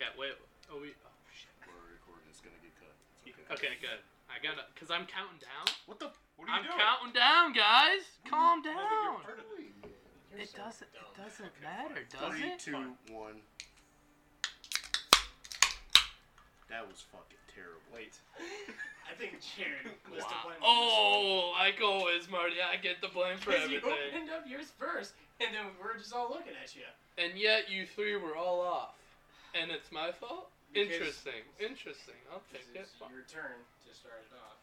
Okay, wait. Oh, we. Oh shit. We're recording. It's gonna get cut. It's okay. Okay, good. I gotta, cause I'm counting down. What the? What are you I'm doing? counting down, guys. Calm Well, then down. you're part of it. You're It doesn't. It doesn't Okay, matter, fine. does Three, it? two, one. That was fucking terrible. Wait. I think Jared was to Wow. blame. Oh, like always, Marty. I get the blame for because you everything. opened up yours first, and then we're just all looking at you. And yet you three were all off, and it's my fault. Because Interesting. Interesting. I'll take This it. is your turn to start it off.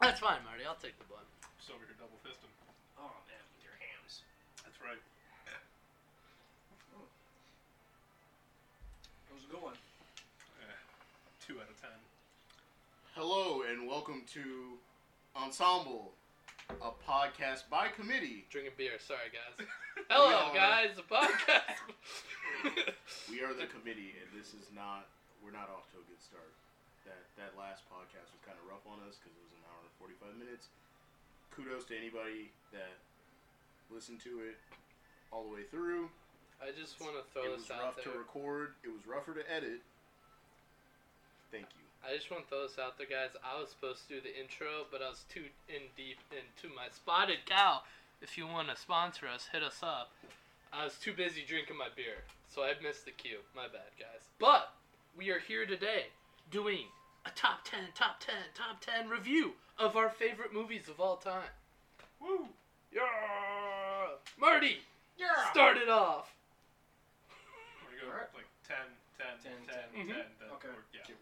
That's fine, Marty. I'll take the blame. Just over here double fisting. Oh man, with your Hamm's. That's right. That was a good one. Eh, two out of ten. Hello and welcome to Ensemble, a podcast by committee. Drinking beer. Sorry, guys. Hello, are- guys. The podcast. We are the committee, and this is not. We're not off to a good start. That that last podcast was kind of rough on us because it was an hour and forty five minutes. Kudos to anybody that listened to it all the way through. I just want to throw it this was rough to record. It was rougher to edit. Thank you. I just want to throw this out there, guys. I was supposed to do the intro, but I was too in deep into my spotted cow. If you want to sponsor us, hit us up. I was too busy drinking my beer, so I missed the cue. My bad, guys. But we are here today doing a top 10, top 10, top 10 review of our favorite movies of all time. Woo! Yeah! Marty, Yeah. start it off. We're gonna go Alright. like 10, 10, 10, 10, 10, 10, Mhm. then Okay. yeah.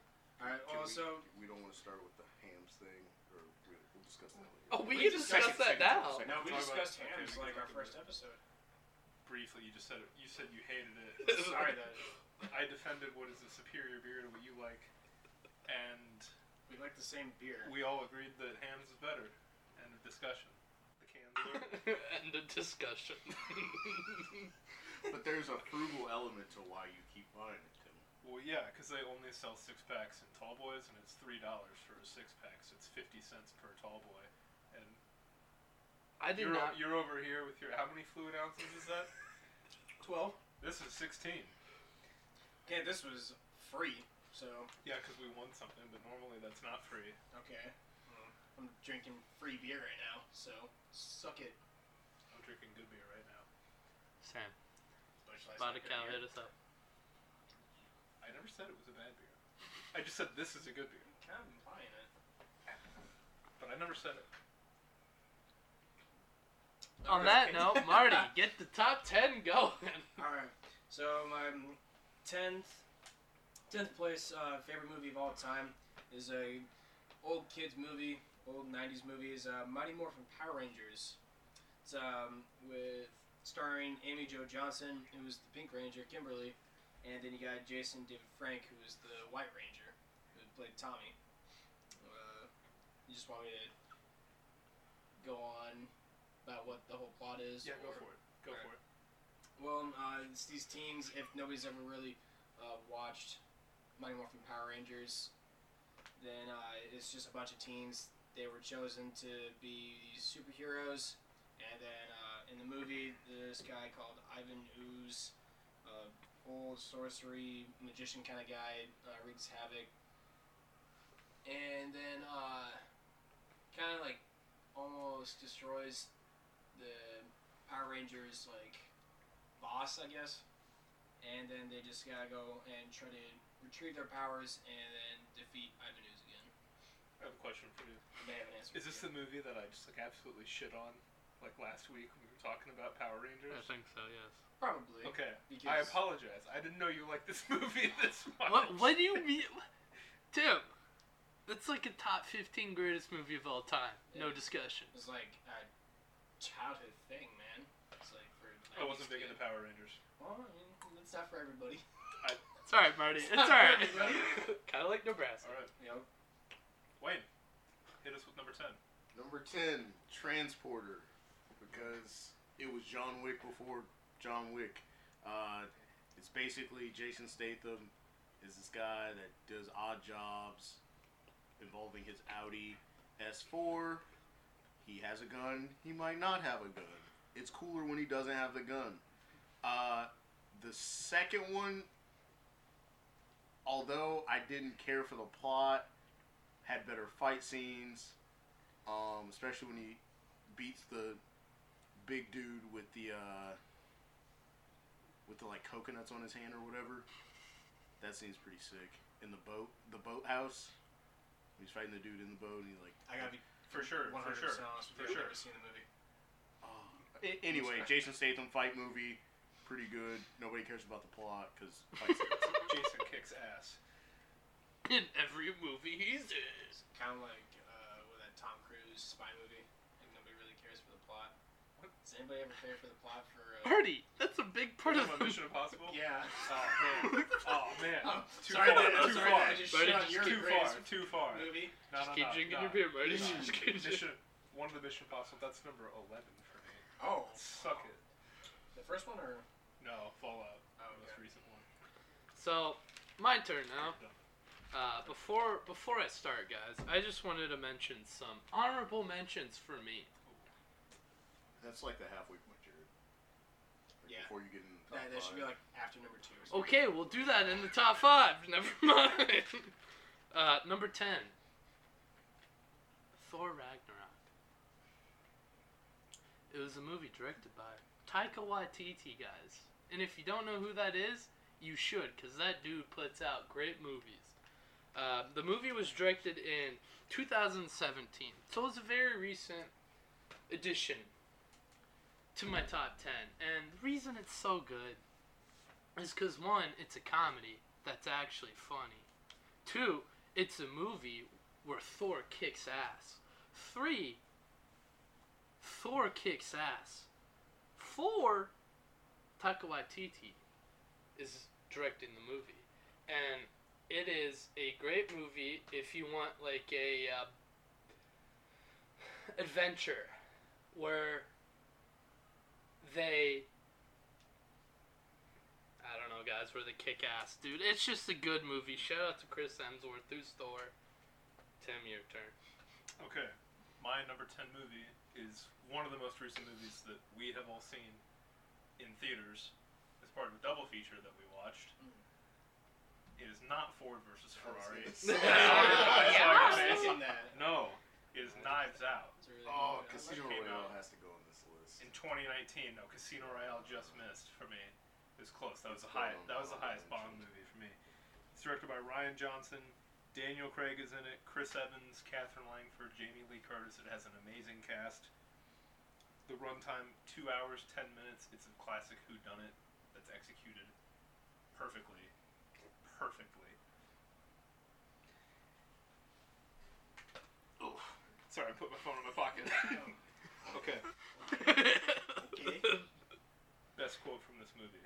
All right. Can Also, we, we don't want to start with the Hamm's thing, or we- we'll discuss that later. Oh, we, We can discussed discuss that second now. second no, we Talk about- discussed okay, Hamm's we can like our talk first it. episode. Briefly, you just said it. You said you hated it. Sorry that I defended what is a superior beer to what you like, and we like the same beer. we all agreed that Hamm's is better. End of discussion. The cans are. End of discussion. But there's a frugal element to why you keep buying it, Tim. Well, yeah, because they only sell six packs in tall boys, and it's three dollars for a six pack, so it's fifty cents per tall boy. And I did you're, not. you're over here with your how many fluid ounces is that? Twelve. This is sixteen. Okay, this was free, so Yeah, because we won something, but normally that's not free. okay. Well, I'm drinking free beer right now, so suck it. I'm drinking good beer right now. Sam, Specialized spotted cow, hit us up. I never said it was a bad beer. I just said this is a good beer, Kind of implying it. but I never said it. On that note, Marty, get the top 10 going. All right. So my tenth, tenth place uh, favorite movie of all time is a old kids movie, old '90s movie. Is uh, Mighty Morphin Power Rangers. It's um, with starring Amy Jo Johnson, who was the Pink Ranger, Kimberly, and then you got Jason David Frank, who was the White Ranger, who played Tommy. Uh, you just want me to go on about what the whole plot is? Yeah, go for it. Go Alright. for it. well, uh, it's these teams. If nobody's ever really uh, watched Mighty Morphin Power Rangers, then uh, it's just a bunch of teens. They were chosen to be these superheroes, and then uh, in the movie, this guy called Ivan Ooze, old sorcery magician kind of guy, uh, wreaks havoc, and then uh, kind of like almost destroys the Power Rangers like boss, I guess. And then they just gotta go and try to retrieve their powers and then defeat Ivan Ooze again. I have a question for you. They have an answer. Is this the movie that I just like absolutely shit on, like last week when we were talking about Power Rangers? I think so, yes. Probably. Okay, Because- I apologize. I didn't know you liked this movie this much. What, what do you mean? Tim, that's like a top 15 greatest movie of all time. No Yeah. discussion. It's like a childhood thing, man. It's like for. I wasn't big kid. into Power Rangers. Well, I mean, it's not for everybody. It's alright, Marty. It's not alright. kind of like Nebraska. All right, You know, Wayne, hit us with number ten. Number 10, Transporter. Because it was John Wick before John Wick. Uh, it's basically Jason Statham is this guy that does odd jobs involving his Audi S4. He has a gun. He might not have a gun. It's cooler when he doesn't have the gun. Uh, the second one although I didn't care for the plot, had better fight scenes, um, especially when he beats the big dude with the uh, with the like coconuts on his hand or whatever. That scene's pretty sick. In the boat, the boathouse. He's fighting the dude in the boat, and he like. I gotta be For sure, for sure. percent honest with For sure. I've never seen the movie. Oh. A- anyway, Jason Statham fight movie, pretty good. Nobody cares about the plot because. Jason kicks ass. In every movie he's in. Kind of like uh, with that Tom Cruise spy movie. Like nobody really cares for the plot. What? Does anybody ever care for the plot for? Uh, Marty, that's a big part of about Mission Impossible? yeah. Oh man. Oh man. Oh, Too sorry, far. that- Too sorry, far. that just Marty, just your Too far. Too far. movie. No, Just no, keep no, drinking no. your beer, Marty. No. Just keep Mission, one of the Mission Impossible. That's number eleven for me. Oh, Suck it. the first one or? No, Fallout. Oh, the most okay. recent one. So, my turn now. Uh, before before I start, guys, I just wanted to mention some honorable mentions for me. That's like the halfway point, Jared. Like Yeah. Before you get in the top That, that should be like after number two. Or. Okay, we'll do that in the top five. Never mind. Uh, number ten. Thor Ragnarok. It was a movie directed by Taika Waititi, guys. And if you don't know who that is, you should, because that dude puts out great movies. Uh, the movie was directed in 2017, so it's a very recent addition to my top 10. And the reason it's so good is because, one, it's a comedy that's actually funny. Two, it's a movie where Thor kicks ass. Three, Thor kicks ass. Four, Taika Waititi is directing the movie. And it is a great movie if you want like a uh, adventure where they I don't know guys where they kick ass dude it's just a good movie shout out to Chris Hemsworth who's Thor Tim your turn Okay, my number 10 movie is one of the most recent movies that we have all seen in theaters as part of a double feature that we watched. Mm. It is not Ford versus Ferrari. gonna say. Sorry, yeah, sorry, I was guys. thinking that. No, it is Knives Out. Really Oh, good movie. I Casino Royale has to go on this list. In 2019, no, Casino Royale just missed for me. It was close. That was the high. That was the highest Bond movie for me. It's directed by Rian Johnson. Daniel Craig is in it. Chris Evans, Katherine Langford, Jamie Lee Curtis. It has an amazing cast. The runtime two hours ten minutes. It's a classic Who Done It that's executed perfectly, perfectly. Oh, sorry, I put my phone in my pocket. okay. Okay. Best quote from this movie.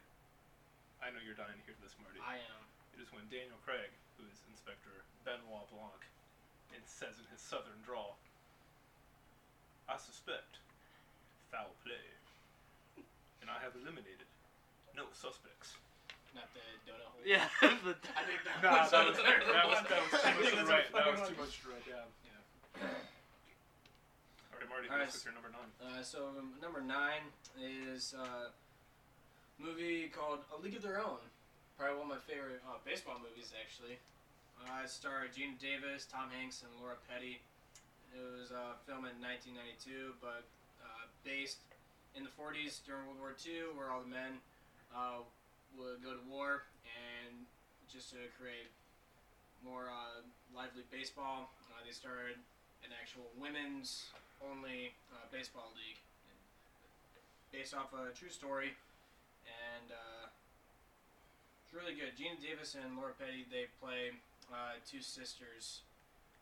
I know you're dying to hear this, Marty. I am. It is when Daniel Craig, who is Inspector Benoit Blanc, and says in his southern drawl, I suspect foul play, and I have eliminated no suspects. Not the donut hole. yeah the, I think that Nah, was, that was, the third that was, that was I too think much to that's a write. That was too much to write down. All All right, your number nine? Uh, so um, number nine is uh, a movie called A League of Their Own. Probably one of my favorite uh, baseball movies, actually. Uh, it starred Geena Davis, Tom Hanks, and Lori Petty. It was uh, filmed in 1992, but uh, based in the 40s during World War II, where all the men uh, would go to war, and just to create more uh, lively baseball, uh, they started an actual women's only uh, baseball league, based off a true story, and uh, it's really good. Geena Davis and Lori Petty they play uh, two sisters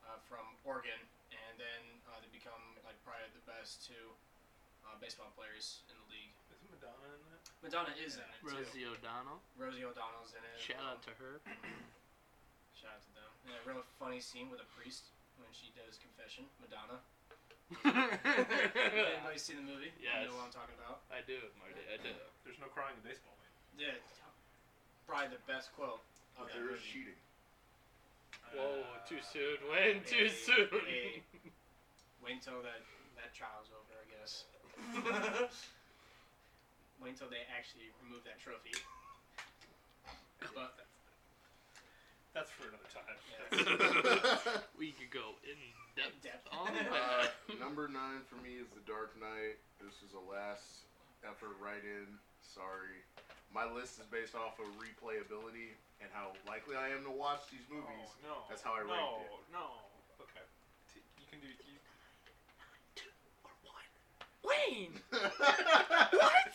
uh, from Oregon, and then uh, they become like probably the best two uh, baseball players in the league. Isn't Madonna in that? Madonna is in it too. Rosie O'Donnell Rosie O'Donnell's in it. shout out to her Shout out to them. And a real funny scene with a priest when she does confession. Madonna. Anybody seen the movie? You Yes. know what I'm talking about. I do Marty I do There's no crying in baseball, man. Yeah, probably the best quote of But that there is movie. cheating. whoa Uh, too soon when too hey, soon hey. Wait until that that trial's over, I guess. Wait until they actually remove that trophy. But for another time. Yeah. we could go in depth, depth. on Uh, number nine for me is The Dark Knight. This is a last effort write-in. Sorry. My list is based off of replayability and how likely I am to watch these movies. Oh, no. That's how I no, ranked it. No, Okay. T- You can do. You, Wayne. What?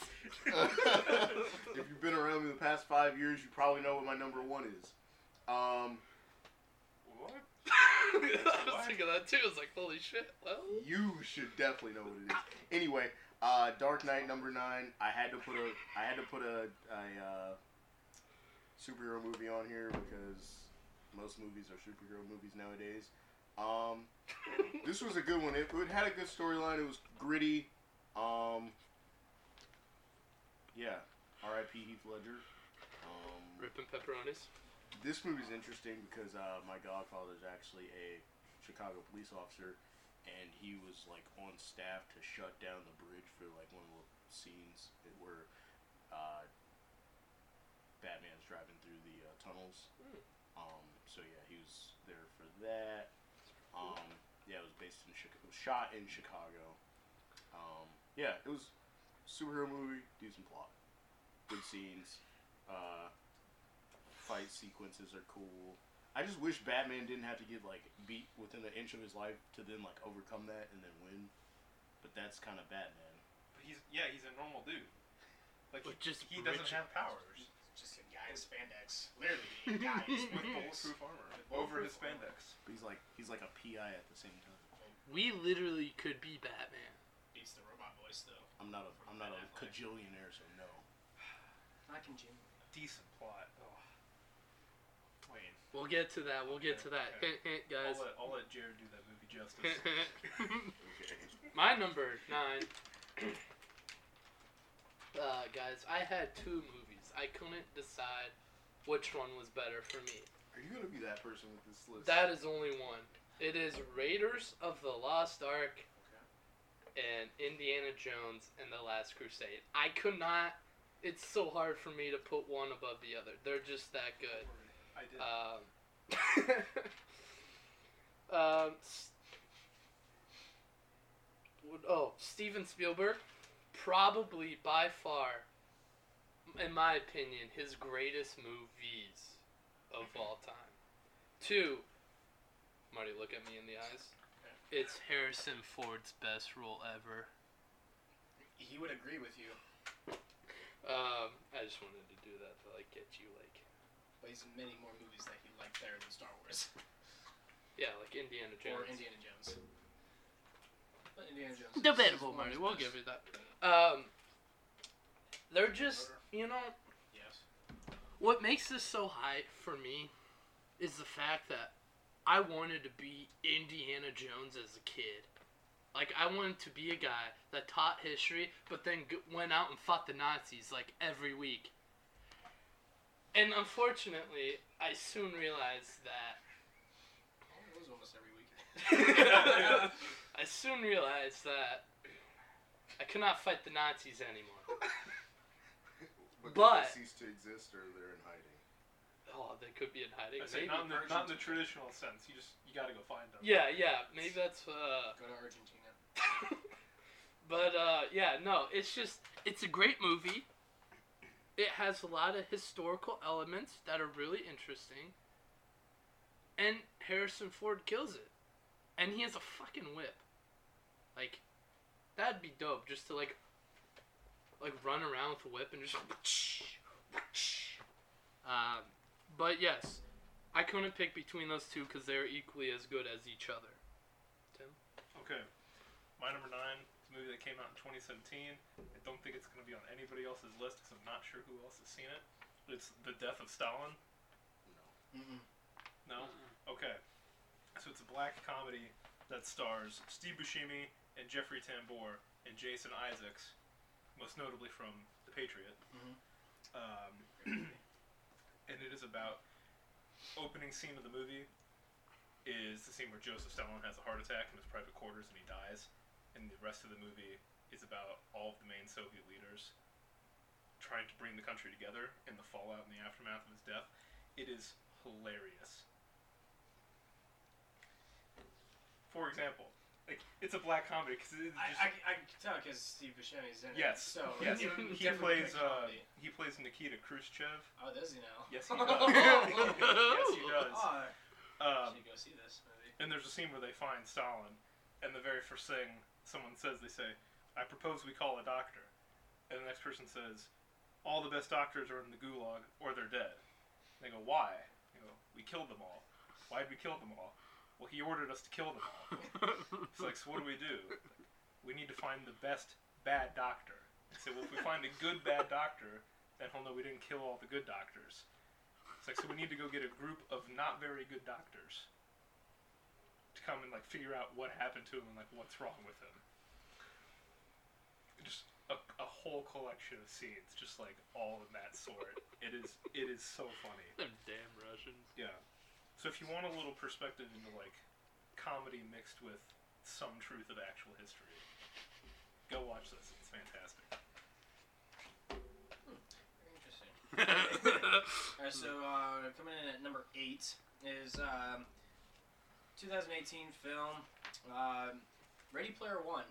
if you've been around me the past five years, you probably know what my number one is. Um, what? I was thinking that too. I was like, holy shit. Well, you should definitely know what it is. Anyway, uh, Dark Knight number nine. I had to put a I had to put a, a uh, superhero movie on here because most movies are superhero movies nowadays. Um, this was a good one. It, it had a good storyline. It was gritty. Um, yeah. R.I.P. Heath Ledger. Um, ripping pepperonis. This movie's interesting because uh, my godfather is actually a Chicago police officer, and he was like on staff to shut down the bridge for like one of the scenes where uh, Batman's driving through the uh, tunnels. Hmm. Um, so yeah, he was there for that. Um, yeah, it was based in Chicago. It was shot in Chicago. Um, yeah, it was superhero movie, decent plot, good scenes. Uh, fight sequences are cool. I just wish Batman didn't have to get like beat within an inch of his life to then like overcome that and then win. But that's kind of Batman. But he's yeah, he's a normal dude. Like But he, just he doesn't rich- have powers. Just a guy in spandex. Literally, a guy With spandex. bulletproof armor With over his bulletproof armor. spandex. But he's like he's like a PI at the same time. We literally could be Batman. Beats the robot voice though. I'm not a I'm not a cajillionaire, so no. I can Jim. Decent plot. Wayne. We'll get to that. We'll get to that. Okay. Hint, hint, I'll guys. let, I'll let Jared do that movie justice. Hint, hint. Okay. My number nine. Uh, guys, I had two movies. I couldn't decide which one was better for me. Are you gonna be that person with this list? That is only one. It is Raiders of the Lost Ark and Indiana Jones and the Last Crusade. I could not. It's so hard for me to put one above the other. They're just that good. I did. Um, um, oh, Steven Spielberg, probably by far, in my opinion, his greatest movies of all time. Two, Marty, look at me in the eyes. It's Harrison Ford's best role ever. He would agree with you, Um, I just wanted to do that to like get you like, but he's in many more movies that he liked better than Star Wars yeah, like Indiana Jones. or Indiana Jones. But Indiana Jones. Debatable, is Marty. We'll give you that. Um, they're just, you know, Yes. what makes this so high for me is the fact that I wanted to be Indiana Jones as a kid. Like, I wanted to be a guy that taught history, but then g- went out and fought the Nazis, like, every week. And unfortunately, I soon realized that Oh, it was almost every week. I soon realized that I could not fight the Nazis anymore. But, But- they cease to exist or they're in hiding. Oh, they could be in hiding. I say Maybe. not in, the, not in the traditional sense. You just you gotta go find them. Yeah, yeah. Maybe that's. Uh, Go to Argentina. but uh, yeah, no. It's just it's a great movie. It has a lot of historical elements that are really interesting. And Harrison Ford kills it. And he has a fucking whip. Like, that'd be dope just to like like run around with a whip and just um, but yes, I couldn't pick between those two because they're equally as good as each other. Tim okay. My number nine is a movie that came out in 2017. I don't think it's going to be on anybody else's list because I'm not sure who else has seen it. It's The Death of Stalin. Mm-mm. No? Okay. So it's a black comedy that stars Steve Buscemi and Jeffrey Tambor and Jason Isaacs, most notably from The Patriot. Mhm. Um, and it is about opening scene of the movie is the scene where Joseph Stalin has a heart attack in his private quarters and he dies, and the rest of the movie is about all of the main Soviet leaders trying to bring the country together and the fallout and the aftermath of his death. It is hilarious. For example, like it's a black comedy because I, I, I, can tell because Steve Buscemi's in it. Yes, so yes, he plays uh, he plays Nikita Khrushchev. Oh, does he now? Yes, he does. yes, he does. Oh, um, should go see this movie. And there's a scene where they find Stalin, and the very first thing someone says, they say, "I propose we call a doctor," and the next person says, "All the best doctors are in the gulag, or they're dead." And they go, "Why?" They go, "We killed them all. Why did we kill them all?" Well, he ordered us to kill them all. It's like, so what do we do? We need to find the best bad doctor. They say, well, if we find a good bad doctor, then he'll know we didn't kill all the good doctors. It's like, so we need to go get a group of not very good doctors to come and like figure out what happened to him and like what's wrong with him. Just a, a whole collection of scenes, just like all of that sort. it is it is so funny. Them damn Russians. Yeah. So if you want a little perspective into like comedy mixed with some truth of actual history, go watch this. It's fantastic. Interesting. Alright, so uh, coming in at number eight is um, 2018 film um Ready Player One.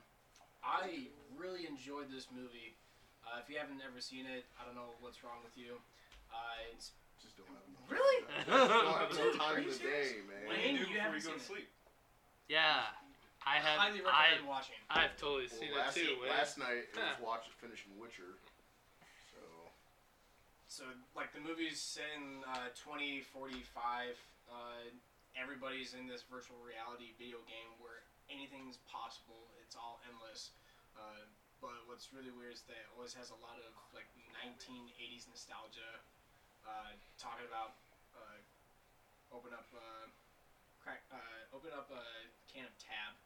I really enjoyed this movie. Uh, if you haven't ever seen it, I don't know what's wrong with you. Uh, it's Just don't have enough. really don't have Dude, time are in you the serious? day, man. Wayne, you do you before haven't you go to seen it. sleep? yeah, I have. highly I, watching. I've totally Well, seen last, it too. Wayne. last night it was watching finishing Witcher. So So, like, the movie's set in uh, 2045. Uh, everybody's in this virtual reality video game where anything's possible. It's all endless. Uh, but what's really weird is that it always has a lot of, like, 1980s nostalgia. Uh, talking about uh, open up, uh, crack, uh, open up a can of tab.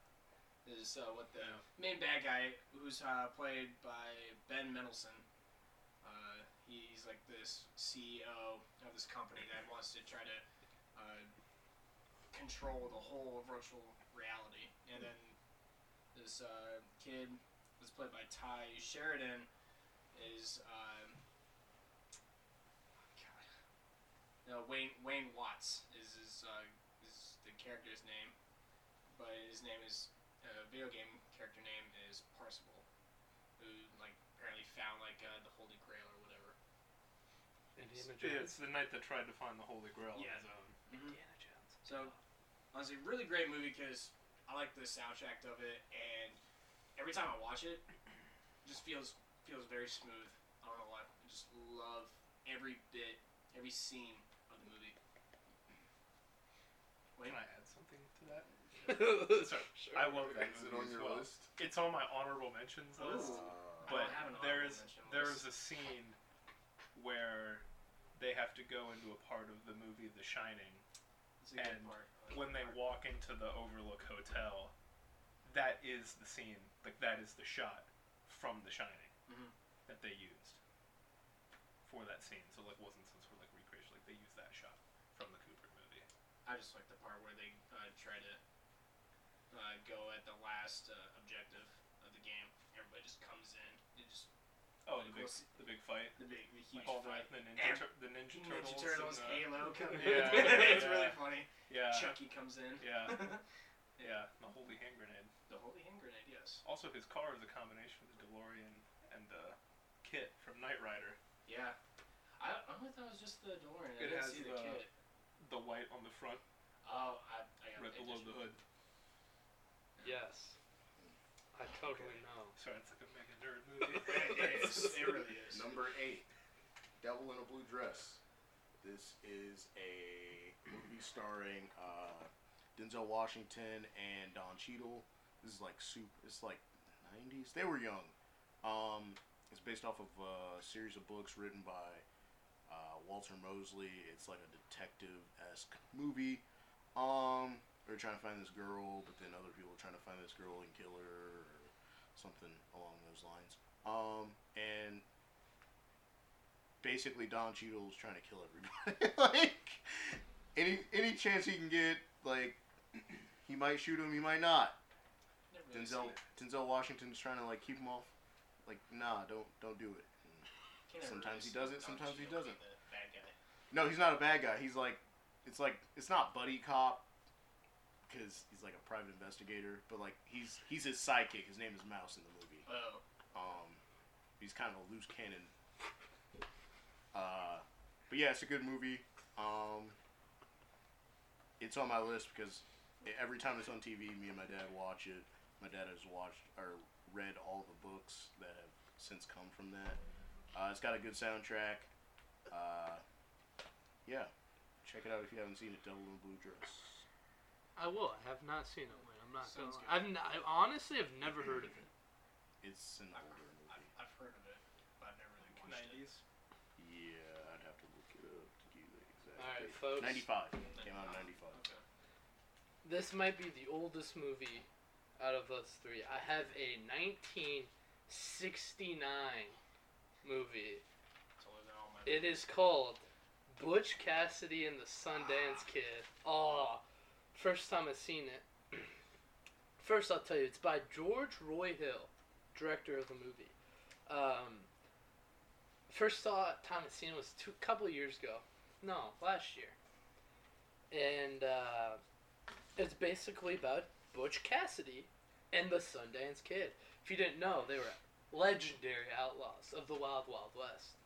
Is uh, what the main bad guy, who's uh, played by Ben Mendelsohn, uh, he's like this CEO of this company that wants to try to uh, control the whole virtual reality. And then this uh, kid, that's played by Tye Sheridan, is um, God, no Wayne Wayne Watts is his uh, is the character's name, but his name is uh, video game character name is Parzival, who like apparently found like uh, the Holy Grail or whatever. Indiana Yeah, Jones. it's the knight that tried to find the Holy Grail Yeah. on his own. Indiana Jones. So, honestly, really great movie because I like the soundtrack of it, and every time I watch it, it just feels feels very smooth. I don't know why. I just love every bit, every scene of the movie. Wait, Can I add something to that? Sorry. Sure. I love that is it movie on as your well. list? It's on my honorable mentions list. Ooh. I But don't have an there honorable is mention there list. is a scene where they have to go into a part of the movie The Shining. It's a good and part. When they walk into the Overlook Hotel, that is the scene. Like that is the shot from The Shining Mhm. that they used for that scene. So like wasn't some sort of like recreation. Like they used that shot from the Kubrick movie. I just like the part where they uh, try to uh, go at the last uh, objective of the game. Everybody just comes in. They just Oh, the big the big fight. the big, the huge All the, fight. the ninja And tur- the ninja Ninja turtles. Turtles, and, uh, Halo come in. Yeah, it's yeah. really funny. Yeah. Chucky comes in. Yeah. Yeah. The holy hand grenade. The holy hand grenade, yes. Also, his car is a combination of the DeLorean and the KITT from Knight Rider. Yeah. I, I only thought it was just the DeLorean. I It didn't has see the, the- KITT. The white on the front, Oh, I, I got right below the hood. Yes. I totally know. Sorry, it's like a mega nerd movie. it, is, it really is. Number eight, Devil in a Blue Dress. This is a movie starring uh, Denzel Washington and Don Cheadle. This is like soup. It's like 90s. They were young. Um, it's based off of a series of books written by uh, Walter Mosley. It's like a detective esque movie. Um, they're trying to find this girl, but then other people are trying to find this girl and kill her, or something along those lines. Um, and basically Don Cheadle's trying to kill everybody. like any any chance he can get, like he might shoot him, he might not. Really Denzel. Denzel Washington's trying to like keep him off. Like nah, don't don't do it. And Can't ever sometimes he does it, sometimes he doesn't. no, he's not a bad guy. He's like it's like it's not buddy cop because he's like a private investigator, but like he's he's his sidekick. His name is Mouse in the movie. Oh. Um, he's kind of a loose cannon. Uh, but yeah, it's a good movie. Um, it's on my list because every time it's on TV, me and my dad watch it. My dad has watched or read all the books that have since come from that. Uh, it's got a good soundtrack. Uh, yeah, check it out if you haven't seen it. Devil in a Blue Dress. I will. I have not seen it. Wait, I'm not Sounds gonna. lie. I've n- I honestly have never heard of it. It's an I've, older movie. I've, I've heard of it, but I've never really watched it. Nineties. Yeah, I'd have to look it up to give you the exact Alright, date. folks. 95. Came out in 95. Okay. This might be the oldest movie out of those three. I have a 1969 movie. It's older than all my It is called Butch Cassidy and the Sundance ah. Kid. Oh, first time I've seen it. First, I'll tell you, it's by George Roy Hill, director of the movie. Um, first saw time I've seen it was two couple years ago. No, last year. And uh, it's basically about Butch Cassidy and the Sundance Kid. If you didn't know, they were legendary outlaws of the Wild Wild West.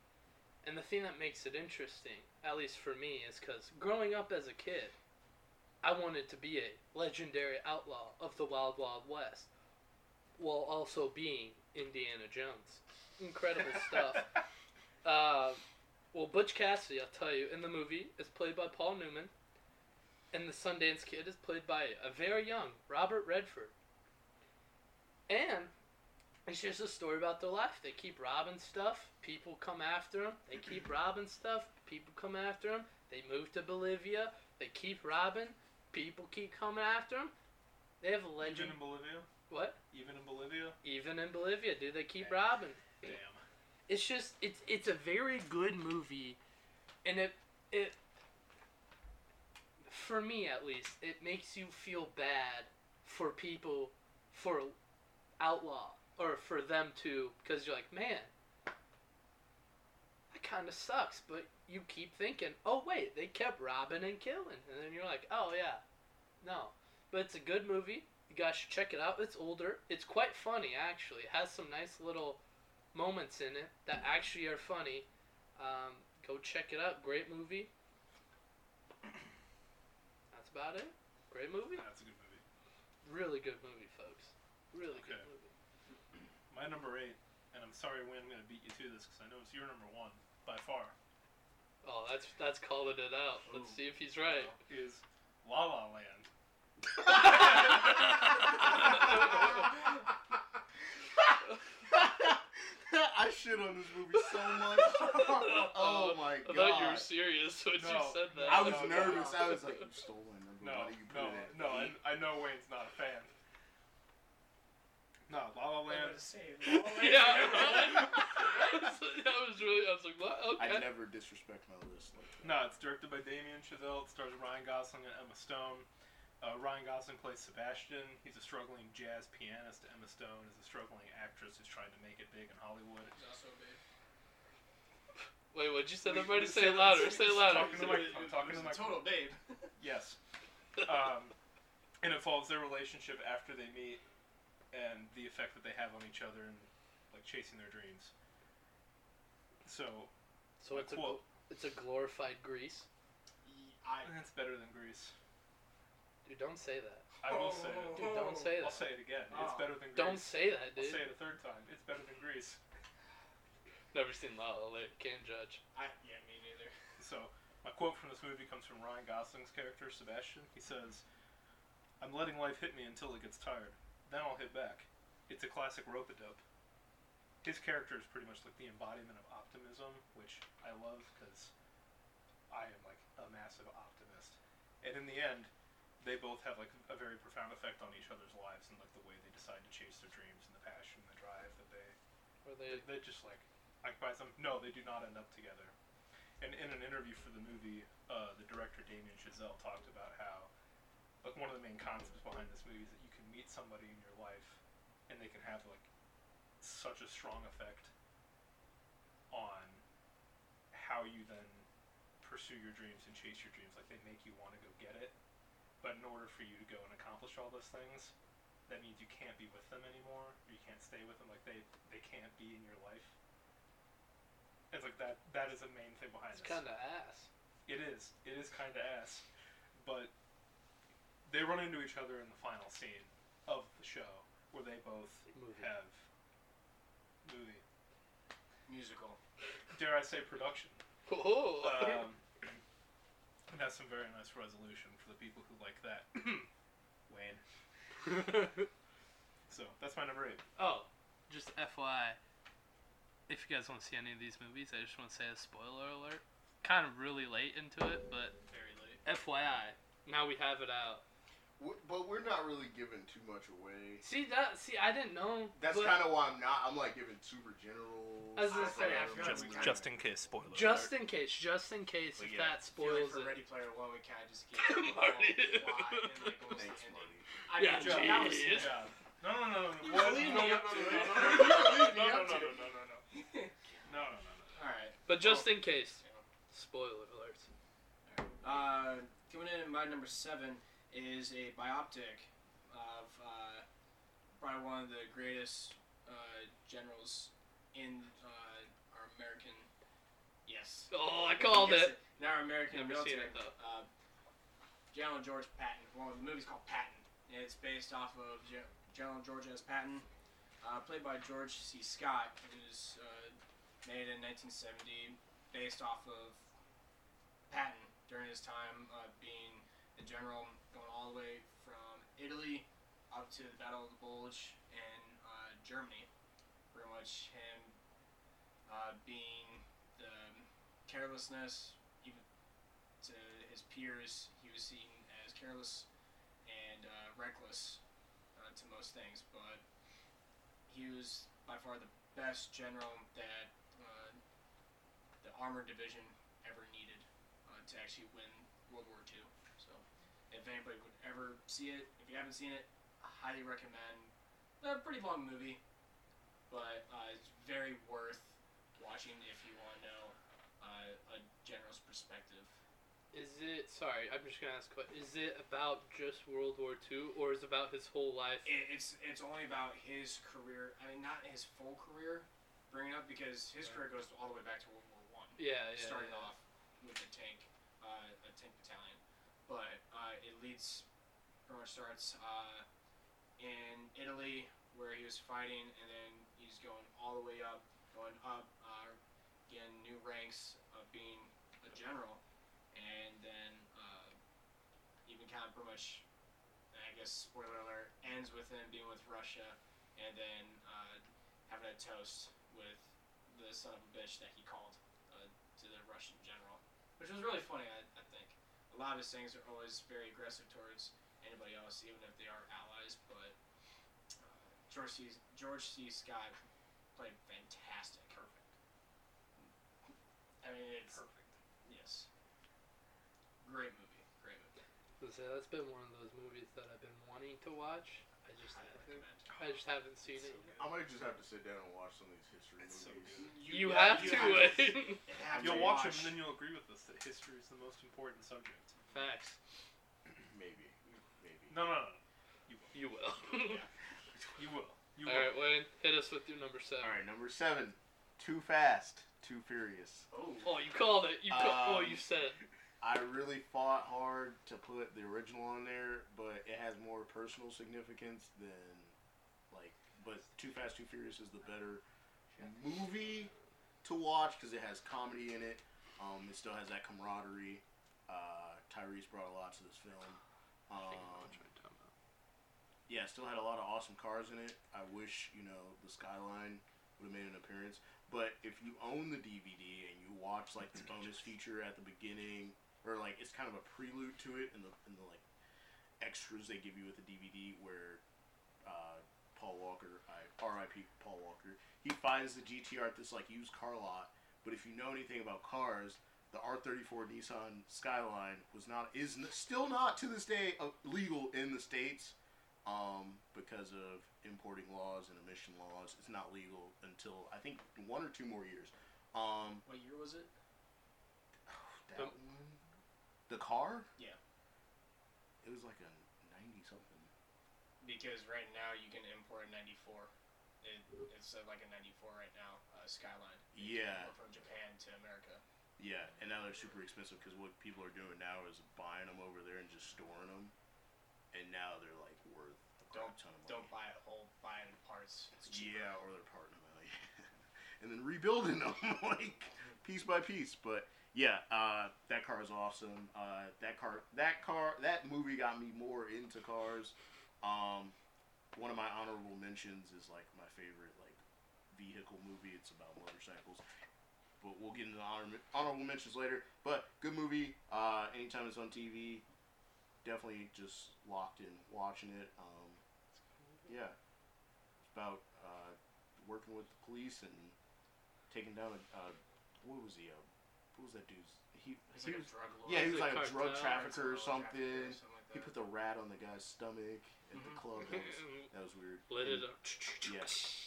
And the thing that makes it interesting, at least for me, is because growing up as a kid, I wanted to be a legendary outlaw of the Wild Wild West, while also being Indiana Jones. Incredible stuff. Uh, well, Butch Cassidy, I'll tell you, in the movie is played by Paul Newman, and the Sundance Kid is played by a very young Robert Redford. And it's just a story about their life. They keep robbing stuff. People come after them. They keep robbing stuff. People come after them. They move to Bolivia. They keep robbing. People keep coming after them. They have a Even legend. in Bolivia. What? Even in Bolivia. Even in Bolivia, dude, they keep Damn. robbing. Damn. It's just it's it's a very good movie, and it it for me at least it makes you feel bad for people for outlaw or for them to because you're like man that kind of sucks but you keep thinking oh wait they kept robbing and killing and then you're like oh yeah no but it's a good movie you guys should check it out it's older it's quite funny actually it has some nice little moments in it that actually are funny. Um, go check it out. Great movie. That's about it. Great movie. That's a good movie. Really good movie, folks. Really good movie. My number eight, and I'm sorry, Wayne, I'm gonna beat you to this because I know it's your number one by far. Oh, that's that's calling it out. Let's Ooh. see if he's right. Is La La Land. I shit on this movie so much. Oh, oh my I thought you were serious when you said that. I was No, no, nervous. no. I was like, you stole my number. No, Why do you put no, it no. I. I know Wayne's not a fan. No, La La I'm Land. gonna say, yeah, right? that was really. I was like, what? I never disrespect my list like that. No, it's directed by Damien Chazelle. It stars Ryan Gosling and Emma Stone. Uh, Ryan Gosling plays Sebastian. He's a struggling jazz pianist. Emma Stone is a struggling actress who's trying to make it big in Hollywood. He's also a babe. Wait, what'd you say? We- Everybody we say it louder. Say it louder. Talking to my- I'm talking to my total babe. Yes. Um, and it follows their relationship after they meet and the effect that they have on each other and like chasing their dreams. So So it's a Quote. gl- it's a glorified Grease. I. it's better than Grease. Dude, don't say that. I will say it. Dude, don't say I'll that. say it again. It's Oh. better than Grease. Don't say that, I'll say it a third time. It's better than Grease. Never seen La La Land. Can't judge. I. Yeah, me neither. So, my quote from this movie comes from Ryan Gosling's character, Sebastian. He says, I'm letting life hit me until it gets tired. Then I'll hit back. It's a classic rope a dope. His character is pretty much like the embodiment of optimism, which I love because I am like a massive optimist. And in the end, they both have like a very profound effect on each other's lives and like the way they decide to chase their dreams and the passion, and the drive that they Or they they, just like occupies them. No, they do not end up together. And in an interview for the movie, uh, the director Damien Chazelle talked about how, like, one of the main concepts behind this movie is that meet somebody in your life, and they can have like such a strong effect on how you then pursue your dreams and chase your dreams. Like they make you want to go get it, but in order for you to go and accomplish all those things, that means you can't be with them anymore, or you can't stay with them. Like they they can't be in your life. It's like that. That is the main thing behind this. It's kind of ass. It is. It is kind of ass, but they run into each other in the final scene of the show where they both Movie. have movie. Musical. Dare I say production? Oh. Um, and that's some very nice resolution for the people who like that. Wayne. So that's my number eight. oh, just FYI, if you guys want to see any of these movies, I just want to say a spoiler alert. Kind of really late into it, but Very late. FYI, now we have it out. W- But we're not really giving too much away. See that? See, I didn't know. That's kind of why I'm not. I'm like giving super general. I was gonna I say, forgot- I forgot Just, we kinda- just in case, spoiler. just in case, just in case, But if yeah, that I feel like spoils for it. Ready Player One, we kind of just gave the whole Marty. plot and like almost Thanks, the ending. Marty. I Yeah, mean, that was jeez. Good job. No, no, no, no. You What? lead No, me no, up to no, it. no, You no, no, lead me no, up no, to no, it. no, no, no. No, no, no, no. All right. But just Well, in case, spoiler alerts. Uh, coming in at my number seven is a bioptic of uh, probably one of the greatest uh, generals in uh, our American. Yes. Oh, I called Yes, it. In our American Never seen military. it, though. Uh, General George Patton. Well, the movie's called Patton, it's based off of General George S. Patton, uh, played by George C. Scott. Was uh, made in 1970, based off of Patton during his time uh, being a general, going all the way from Italy up to the Battle of the Bulge in uh, Germany. Pretty much him uh, being the carelessness, even to his peers, he was seen as careless and uh, reckless uh, to most things. But he was by far the best general that uh, the armored division ever needed uh, to actually win World War II. If anybody would ever see it, if you haven't seen it, I highly recommend. A pretty long movie, but uh, it's very worth watching if you want to know uh, a general's perspective. Is it? Sorry, I'm just gonna ask. But is it about just World War II, or is it about his whole life? It, it's it's only about his career. I mean, not his full career, bringing up because his career goes all the way back to World War One. Yeah, yeah. starting yeah. off with a tank, uh, a tank battalion, but it leads pretty much starts uh, in Italy where he was fighting, and then he's going all the way up, going up, uh, getting new ranks of being a general, and then uh, even kind of pretty much, I guess spoiler alert, ends with him being with Russia, and then uh, having a toast with the son of a bitch that he called uh, to the Russian general, which was really funny. I, I a lot of his things are always very aggressive towards anybody else, even if they are allies. But uh, George C. George C. Scott played fantastic. Perfect. I mean, it's Perfect. yes, great movie. Great movie. So that's been one of those movies that I've been wanting to watch. I just Highly haven't. Recommend. I just haven't seen So it. good. I might just have to sit down and watch some of these history It's so movies. good. You, yeah, have you to. have Wayne. You have You'll to watch them, and then you'll agree with us that history is the most important subject. Facts. Maybe, maybe. No, no, no. You will. You will. You will All will. right, Wayne, hit us with your number seven. All right, number seven. Too fast, too furious. Oh, Oh, you called it. You call- oh, Um, you said. I really fought hard to put the original on there, but it has more personal significance than like. But Too Fast, Too Furious is the better movie to watch because it has comedy in it. Um, it still has that camaraderie. Uh, Tyrese brought a lot to this film. Um, yeah, it still had a lot of awesome cars in it. I wish you know the Skyline would have made an appearance. But if you own the DVD and you watch like the bonus feature at the beginning, or like it's kind of a prelude to it, and the and the like extras they give you with the DVD, where Paul Walker, I R.I.P. Paul Walker, he finds the GTR at this like used car lot. But if you know anything about cars, the R34 Nissan Skyline was not is n- still not to this day uh, legal in the states um, because of importing laws and emission laws. It's not legal until I think one or two more years. Um, what year was it? that one, the car. Yeah. It was like a ninety something. Because right now you can import a 94. It, it's uh, like a 94 right now, uh, Skyline. You Yeah. from Japan to America. Yeah, and now they're super expensive because what people are doing now is buying them over there and just storing them, and now they're like worth a crap ton of money. Don't buy it whole, buy it in parts. Yeah, or they're parting them and then rebuilding them like piece by piece. But yeah, uh, that car is awesome. Uh, that car, that car, that movie got me more into cars. Um, one of my honorable mentions is like my favorite like vehicle movie. It's about motorcycles. But we'll get into the honor, honorable mentions later. But good movie. Uh, anytime it's on TV, definitely just locked in watching it. Um, yeah, it's about uh, working with the police and taking down a uh, what was he? Uh, what was that dude's? He, he like was, a drug lord. yeah, he was Is like a drug trafficker or Cartel something. or something like He put the rat on the guy's stomach at the Mhm. club. That was, that was weird. Lit it up. Yeah,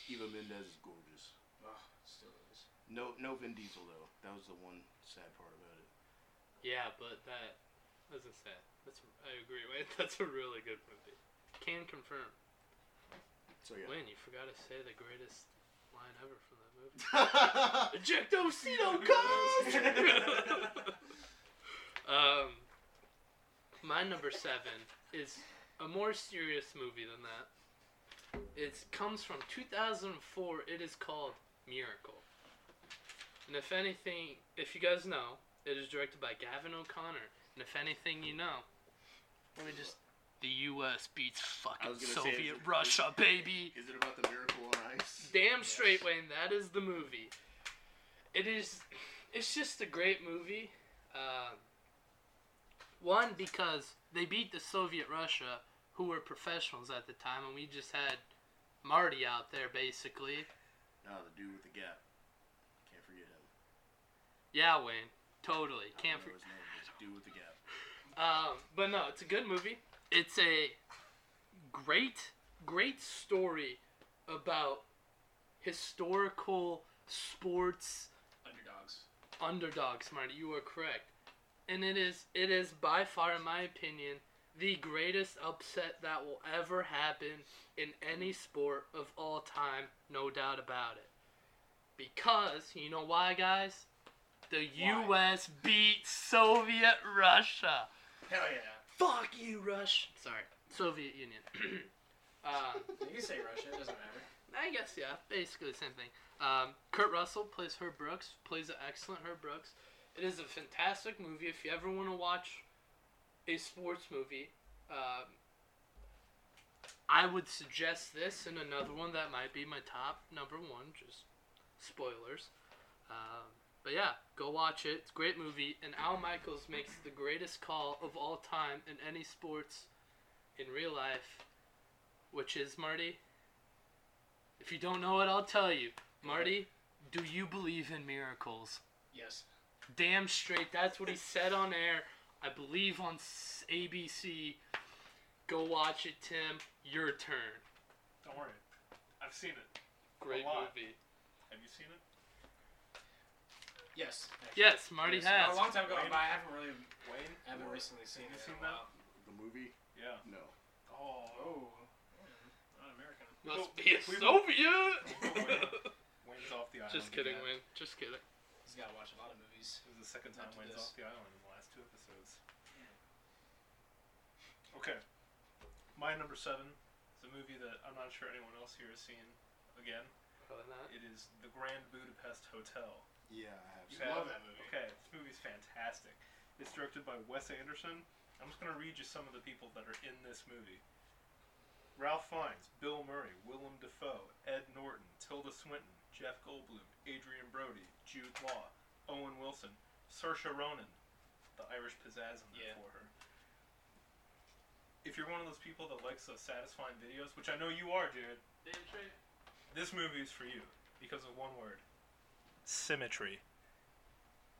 Eva Mendes is gorgeous. Oh, still is. No, no Vin Diesel though. That was the one sad part about it. Yeah, but that wasn't sad. That's I agree. Wait, that's a really good movie. Can confirm. So yeah. Wayne, you forgot to say the greatest line ever from that movie. yeah. Ejectocito cuz. um, my number seven is a more serious movie than that. It comes from 2004. It is called Miracle. And if anything, if you guys know, it is directed by Gavin O'Connor. And if anything you know, let me just. The U.S. beats fucking gonna say, Soviet it- Russia, baby. Is it about the miracle on ice? Damn straight, Wayne. That is the movie. It is. It's just a great movie. Uh, one because they beat the Soviet Russia, who were professionals at the time, and we just had Marty out there basically. No, the dude with the gap. Can't forget him. Yeah, Wayne. Totally. I Can't forget. know his name, but dude with the gap. Um, but no, it's a good movie. It's a great, great story about historical sports Underdogs. underdogs, Marty. You are correct, and it is it is by far, in my opinion, the greatest upset that will ever happen in any sport of all time. No doubt about it. Because you know why, guys? The Why? U.S. beat Soviet Russia. Hell yeah. Fuck you, Rush. Sorry, Soviet Union. uh, You can say Russia. It doesn't matter. I guess yeah, basically the same thing. Um, Kurt Russell plays Herb Brooks, plays an excellent Herb Brooks. It is a fantastic movie. If you ever want to watch a sports movie, um, I would suggest this and another one that might be my top number one. Just spoilers. Um, but yeah, go watch it. It's a great movie. And Al Michaels makes the greatest call of all time in any sports in real life, which is Marty. If you don't know it, I'll tell you. Marty, do you believe in miracles? Yes. Damn straight. That's what he said on air. I believe on ABC. Go watch it, Tim. Your turn. Don't worry. I've seen it. Great movie. Have you seen it? Yes. actually. Yes, Marty Yes. has. A long time ago, Wayne? but I haven't really, Wayne? I haven't What? recently seen Have it. you seen a that? The movie? Yeah. No. Oh. Oh. Not American. Must We be a will- Soviet. Wayne's off the island. Just kidding, again. Wayne. Just kidding. He's got to watch a lot of movies. This is the second time Not to Wayne's off the island in the last two episodes. Okay. My number seven is a movie that I'm not sure anyone else here has seen. Again, Probably not. it is The Grand Budapest Hotel. Yeah, I have. You I love that movie. Okay, this movie's fantastic. It's directed by Wes Anderson. I'm just gonna read you some of the people that are in this movie. Ralph Fiennes, Bill Murray, Willem Dafoe, Ed Norton, Tilda Swinton, Jeff Goldblum, Adrien Brody, Jude Law, Owen Wilson, Saoirse Ronan, the Irish pizzazz in there Yeah. for her. If you're one of those people that likes those satisfying videos, which I know you are, Jared, Damn straight. this movie is for you because of one word symmetry.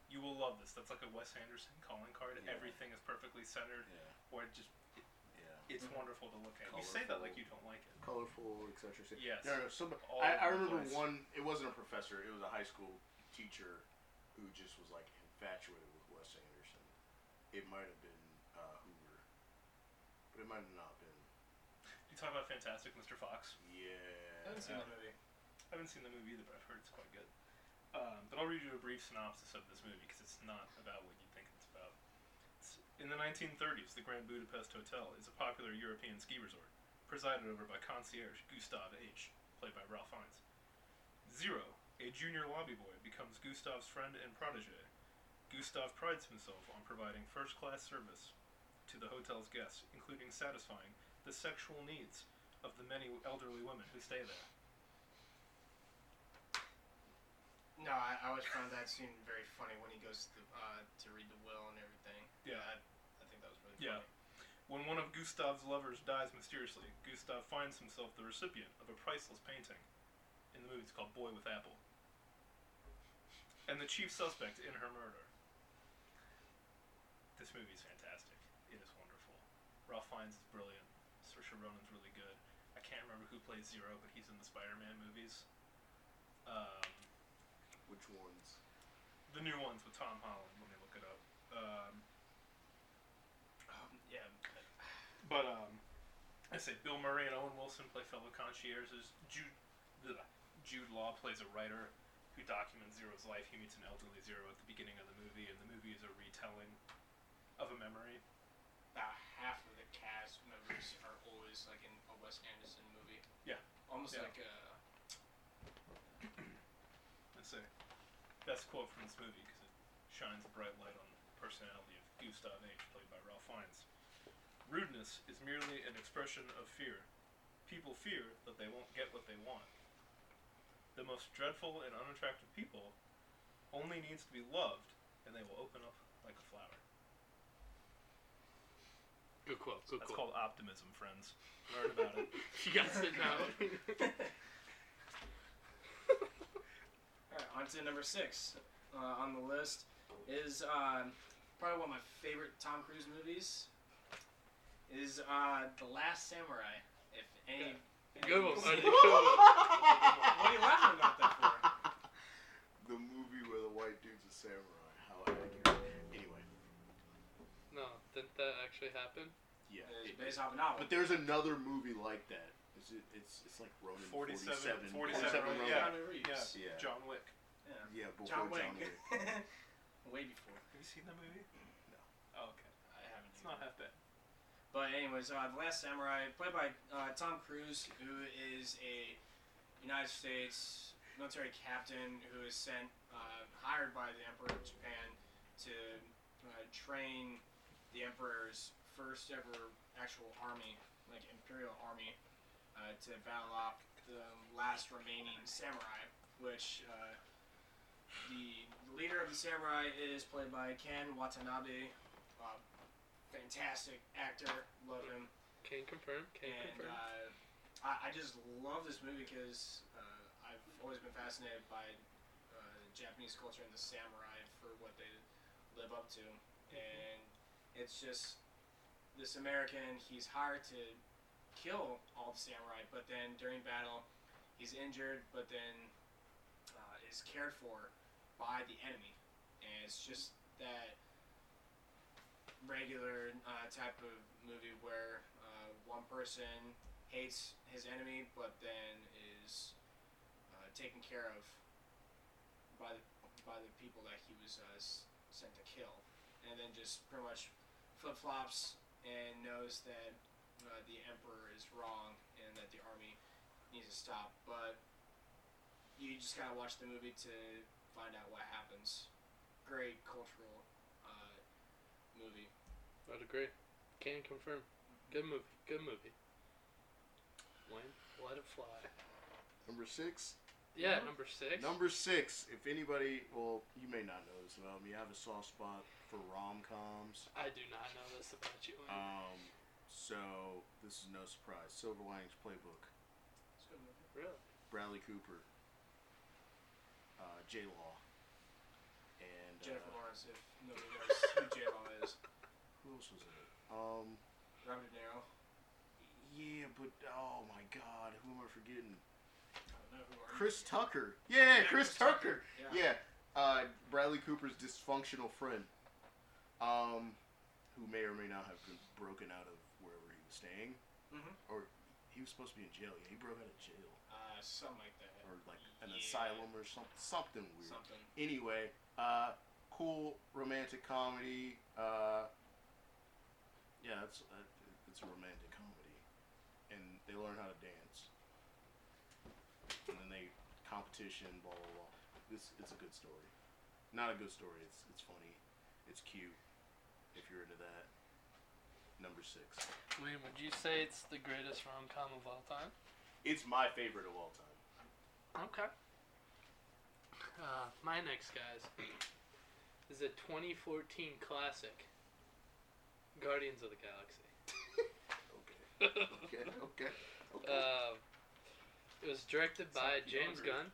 You will love this. That's like a Wes Anderson calling card. Yeah. Everything is perfectly centered, Yeah. or it just Yeah. it's Mhm. wonderful to look at. You say that like you don't like it. Colorful, etc. Yes. No, no, some, I, I remember place. one. It wasn't a professor. It was a high school teacher who just was like infatuated with Wes Anderson. It might have been uh, Hoover. but it might have not been. You talk about Fantastic Mr. Fox. Yeah. I haven't seen Yeah. that movie. I haven't seen the movie either, but I've heard it's quite good. Um, but I'll read you a brief synopsis of this movie because it's not about what you think it's about. It's, in the 1930s, the Grand Budapest Hotel is a popular European ski resort, presided over by concierge Gustav H., played by Ralph Fiennes. Zero, a junior lobby boy, becomes Gustav's friend and protege. Gustav prides himself on providing first-class service to the hotel's guests, including satisfying the sexual needs of the many elderly women who stay there. No, I, I always found that scene very funny when he goes to uh, to read the will and everything. Yeah. I, I think that was really Yeah. funny. When one of Gustav's lovers dies mysteriously, Gustav finds himself the recipient of a priceless painting. In the movie, it's called Boy with Apple. And the chief suspect in her murder. This movie is fantastic. It is wonderful. Ralph Fiennes is brilliant. Saoirse Ronan's really good. I can't remember who plays Zero, but he's in the Spider-Man movies. Um, Which ones? the new ones with Tom Holland. Let me look it up. Um, Um, yeah. But um, I say Bill Murray and Owen Wilson play fellow concierges. Jude, Jude Law plays a writer who documents Zero's life. He meets an elderly Zero at the beginning of the movie, and the movie is a retelling of a memory. About half of the cast members are always like in a Wes Anderson movie. Yeah. Almost Yeah. like a. Let's say best quote from this movie because it shines a bright light on the personality of Gustav H., played by Ralph Fiennes. Rudeness is merely an expression of fear. People fear that they won't get what they want. The most dreadful and unattractive people only needs to be loved, and they will open up like a flower. Good quote. Good That's quote. called optimism, friends. Learn about it. You guys it now. Alright, on to number six uh, on the list is um, probably one of my favorite Tom Cruise movies. Is uh, The Last Samurai. If any. Good one, buddy. Good one. What are you laughing about that for? The movie where the white dude's a samurai. How accurate. Anyway, No, didn't that actually happen? yeah. It's based off a novel. but there's another movie like that. It's it's, it's like Ronin 47 47. 47, Ronin. yeah. Reeves. Yeah, Yeah. John Wick. Yeah. Yeah, before John John Wick. Wick. Way before. Have you seen that movie? No. Oh, okay. I haven't. It's not half bad. But anyways, uh, the Last Samurai, played by uh, Tom Cruise, who is a United States military captain who is sent, uh, hired by the Emperor of Japan to uh, train the Emperor's first ever actual army, like Imperial army, uh, to battle off the last remaining samurai, which uh, the leader of the samurai is played by Ken Watanabe. Fantastic actor, love him, Can confirm. Can and confirm. uh, I, I just love this movie because uh, I've always been fascinated by uh, Japanese culture and the samurai for what they live up to, and it's just this American. He's hired to kill all the samurai, but then during battle, he's injured, but then uh, is cared for by the enemy, and it's just that regular uh, type of movie where uh, one person hates his enemy, but then is uh, taken care of by the by the people that he was uh, sent to kill, and then just pretty much flip flops and knows that uh, the emperor is wrong and that the army needs to stop. But you just gotta watch the movie to find out what happens. Great cultural movie. I'd agree. Can confirm. Good movie. Good movie. Wayne, let it fly. Number six. Yeah, Mhm. number six. Number six. If anybody, well, you may not know this about me. I have a soft spot for rom coms. I do not know this about you. Wayne. Um, so this is no surprise. Silver Linings Playbook. It's good movie. really? Bradley Cooper. Uh, J Law. And Jennifer uh, Lawrence, if nobody knows who J Law is. who else was in it? Um, Robert De Niro. yeah, but oh my God, who am I forgetting? I don't know who are? Chris Tucker. Yeah, Yeah, Chris, Chris Tucker. Tucker, Yeah. Uh, Bradley Cooper's dysfunctional friend, um, who may or may not have been broken out of wherever he was staying, Mhm. or he was supposed to be in jail. Yeah, he broke out of jail Uh, something like that. or like an Yeah. asylum or something, something weird. Something. Anyway, uh, cool romantic comedy. Uh, yeah, it's uh, it's a romantic comedy, and they learn how to dance, and then they competition, blah blah blah. It's it's a good story. Not a good story. It's it's funny. It's cute. If you're into that. Number six. Wayne, would you say it's the greatest rom com of all time? It's my favorite of all time. Okay. Uh, my next, guys, is a 2014 classic Guardians of the Galaxy. Okay. Okay. Okay. Okay. Uh, it was directed by Sounds James hungry. Gunn.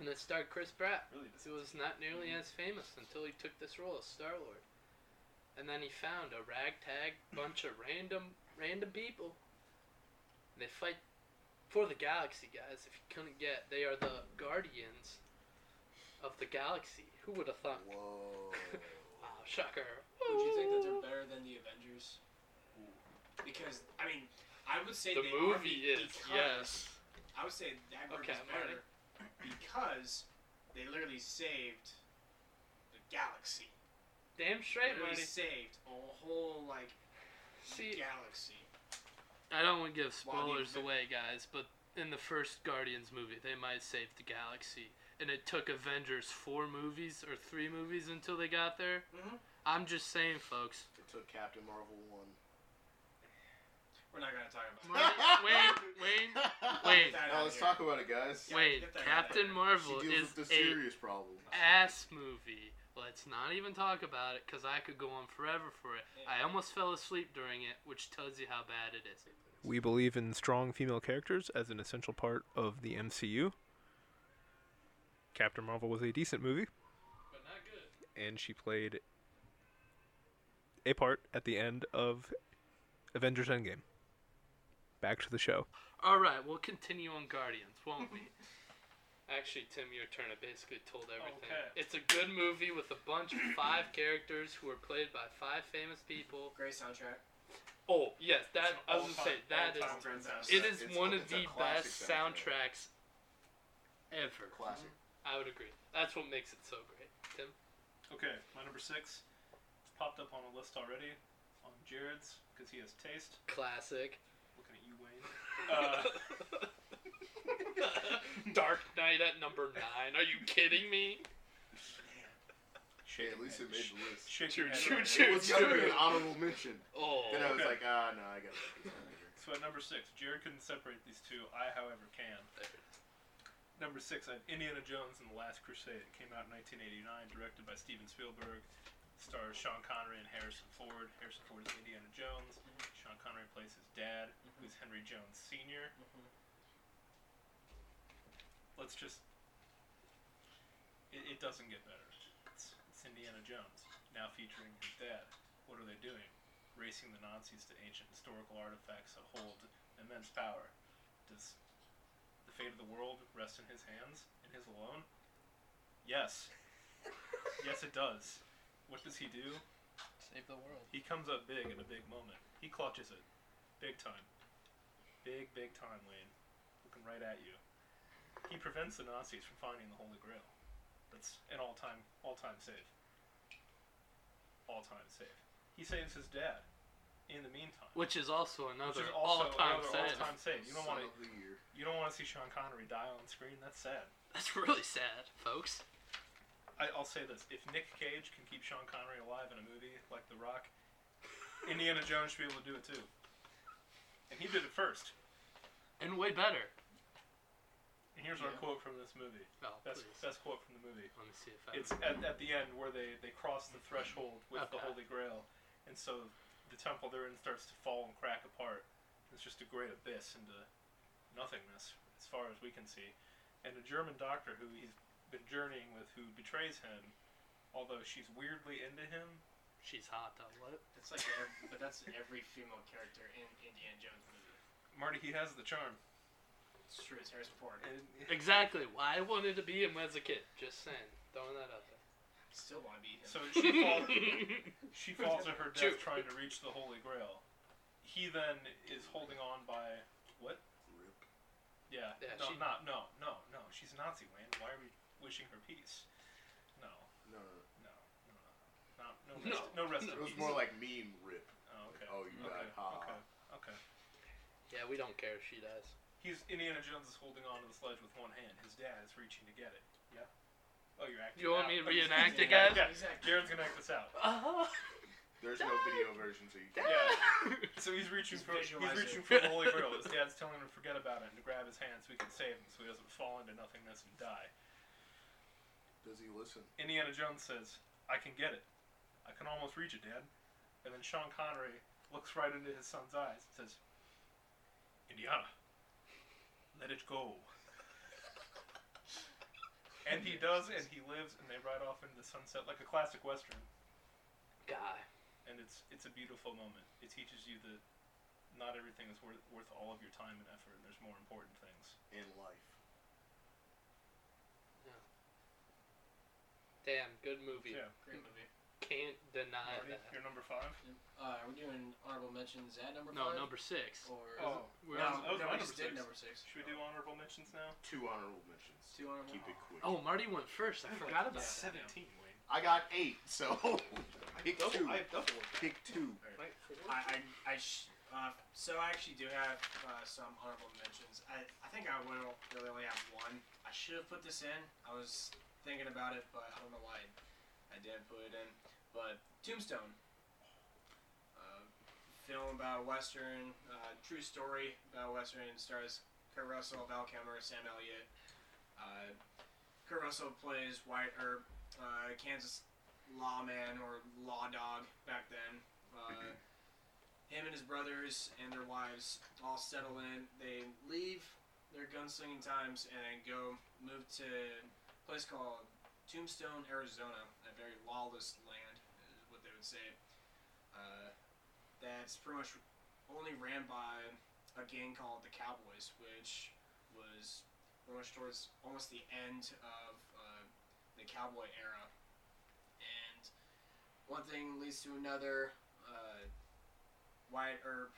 And it starred Chris Pratt. Really? He was not nearly as famous until he took this role as Star Lord. And then he found a ragtag bunch of random random people. They fight for the galaxy, guys. If you couldn't get, they are the guardians of the galaxy. Who would have thought? Whoa. Wow, shocker. Would you think that they're better than the Avengers? Because I mean, I would say The they movie be- is yes. I would say that group Okay, is I'm better because they literally saved the galaxy. Damn straight, literally Marty. saved a whole like See, galaxy. I don't want to give While the spoilers away, guys, but in the first Guardians movie, they might save the galaxy. And it took Avengers four movies or three movies until they got there. Mhm. I'm just saying, folks. It took Captain Marvel one. We're not gonna talk about. Wayne, Wayne, Wayne. Get that Now let's here. talk about it, guys. Yeah, Wait, get that out Captain. Marvel she is deals with the a serious problem. ass movie. Let's not even talk about it, cause I could go on forever for it. Yeah. I almost fell asleep during it, which tells you how bad it is. We believe in strong female characters as an essential part of the MCU. Captain Marvel was a decent movie, But not good. and she played a part at the end of Avengers Endgame. Back to the show. All right, we'll continue on Guardians, won't we? Actually, Tim, your turn. I basically told everything. Okay. It's a good movie with a bunch of five characters who are played by five famous people. Great soundtrack. Oh yes, that I was gonna say that is. all-time great soundtrack. It is It's- one of it's a the best soundtracks ever. Classic. I would agree. That's what makes it so great. Tim. Okay, my number six. It's popped up on a list already on Jared's because he has taste. Classic. Looking at you, Wayne. Uh, Dark Knight at number nine. Are you kidding me? Hey, at least it made the list. Shake Choo, your head choo, right choo. there. It was gonna be an honorable mention. Oh. Then I was Okay. like, ah, no, I gotta put this. So at number six, Jared couldn't separate these two. I, however, can. Number six, I have Indiana Jones and the Last Crusade. It came out in 1989, directed by Steven Spielberg. Stars Sean Connery and Harrison Ford. Harrison Ford is Indiana Jones. Sean Connery plays his dad, who's Henry Jones Sr. Mhm. Let's just. It, it doesn't get better. It's, it's Indiana Jones, now featuring his dad. What are they doing? Racing the Nazis to ancient historical artifacts that hold immense power. Does the fate of the world rest in his hands, in his alone? Yes. yes, it does. What does he do? Save the world. He comes up big in a big moment. He clutches it. Big time. Big, big time, Wayne. Looking right at you. He prevents the Nazis from finding the Holy Grail. That's an all time all time save. All time save. He saves his dad in the meantime. Which is also Which another is also all-time another save. all-time save. You don't want to of the year. you don't want to see Sean Connery die on screen. That's sad. That's really sad, folks. I, I'll say this: if Nick Cage can keep Sean Connery alive in a movie like The Rock, Indiana Jones should be able to do it too. And he did it first. And way better. And here's our Yeah. quote from this movie. Oh, Best please. best quote from the movie. Let me see if I. It's at, at the end where they, they cross the threshold with the Okay. Holy Grail, and so the temple they're in starts to fall and crack apart. It's just a great abyss into nothingness, as far as we can see. And a German doctor who he's been journeying with, who betrays him, although she's weirdly into him. She's hot though. What? That's like, every, but that's every female character in Indiana Jones movie. Marty, he has the charm. It's true. It's Harrison Ford. And Exactly. Why I wanted to be him as a kid. Just saying. Throwing that out there. Still want to be him. so she falls, she falls to her True. death trying to reach the Holy Grail, he then is holding on by what? Rip. Yeah. Yeah, no, she- not no, no, no. She's a Nazi, Wayne. Why are we wishing her peace? No, No, no, no, no, no, no, No, rest, no rest no. in It was peace. more like meme rip. Oh, okay. Oh, you okay. died. Ha. Okay. Okay. Yeah, we don't care if she dies. He's Indiana Jones is holding on to the sledge with one hand. His dad is reaching to get it. Yeah. Oh, you're acting. You want out. me to Oh, you're reenact it, acting guys? out. Yeah. Exactly. Jared's gonna act this out. Uh-huh. There's no video version, so you can't. Yeah. So he's reaching Just for he's visualize reaching it. for the Holy Grail. His dad's telling him to forget about it and to grab his hand so he can save him, so he doesn't fall into nothingness and die. Does he listen? Indiana Jones says, "I can get it. I can almost reach it, Dad." And then Sean Connery looks right into his son's eyes and says, "Indiana, let it go." And he does, and he lives, and they ride off into the sunset like a classic western. Guy. And it's it's a beautiful moment. It teaches you that not everything is worth worth all of your time and effort. And there's more important things. In life. Damn, good movie. Yeah. Great movie. Can't deny Marty, that. you're number five. Uh, are we doing honorable mentions at number No, five? number six. Or Oh, We're no, on- that was no, my we number just did six. number six. Should we do honorable mentions now? Two honorable mentions. Two honorable. Keep it quick. Oh, Marty went first. I forgot about that. Seventeen, Wayne. I got eight, so pick two. I have double. Pick two. I, I, I sh- uh, so I actually do have uh, some honorable mentions. I, I think I will really only have one. I should have put this in. I was thinking about it, but I don't know why I didn't put it in. But Tombstone, uh, film about a western, uh, true story about a western, stars Kurt Russell, Val Kilmer, Sam Elliott. Uh, Kurt Russell plays White or uh, Kansas lawman or law dog back then. Him and his brothers and their wives all settle in. They leave their gunslinging times and go move to place called Tombstone, Arizona, a very lawless land, is what they would say. Uh, that's pretty much only ran by a gang called the Cowboys, which was pretty much towards almost the end of uh, the cowboy era. And one thing leads to another. Uh, Wyatt Earp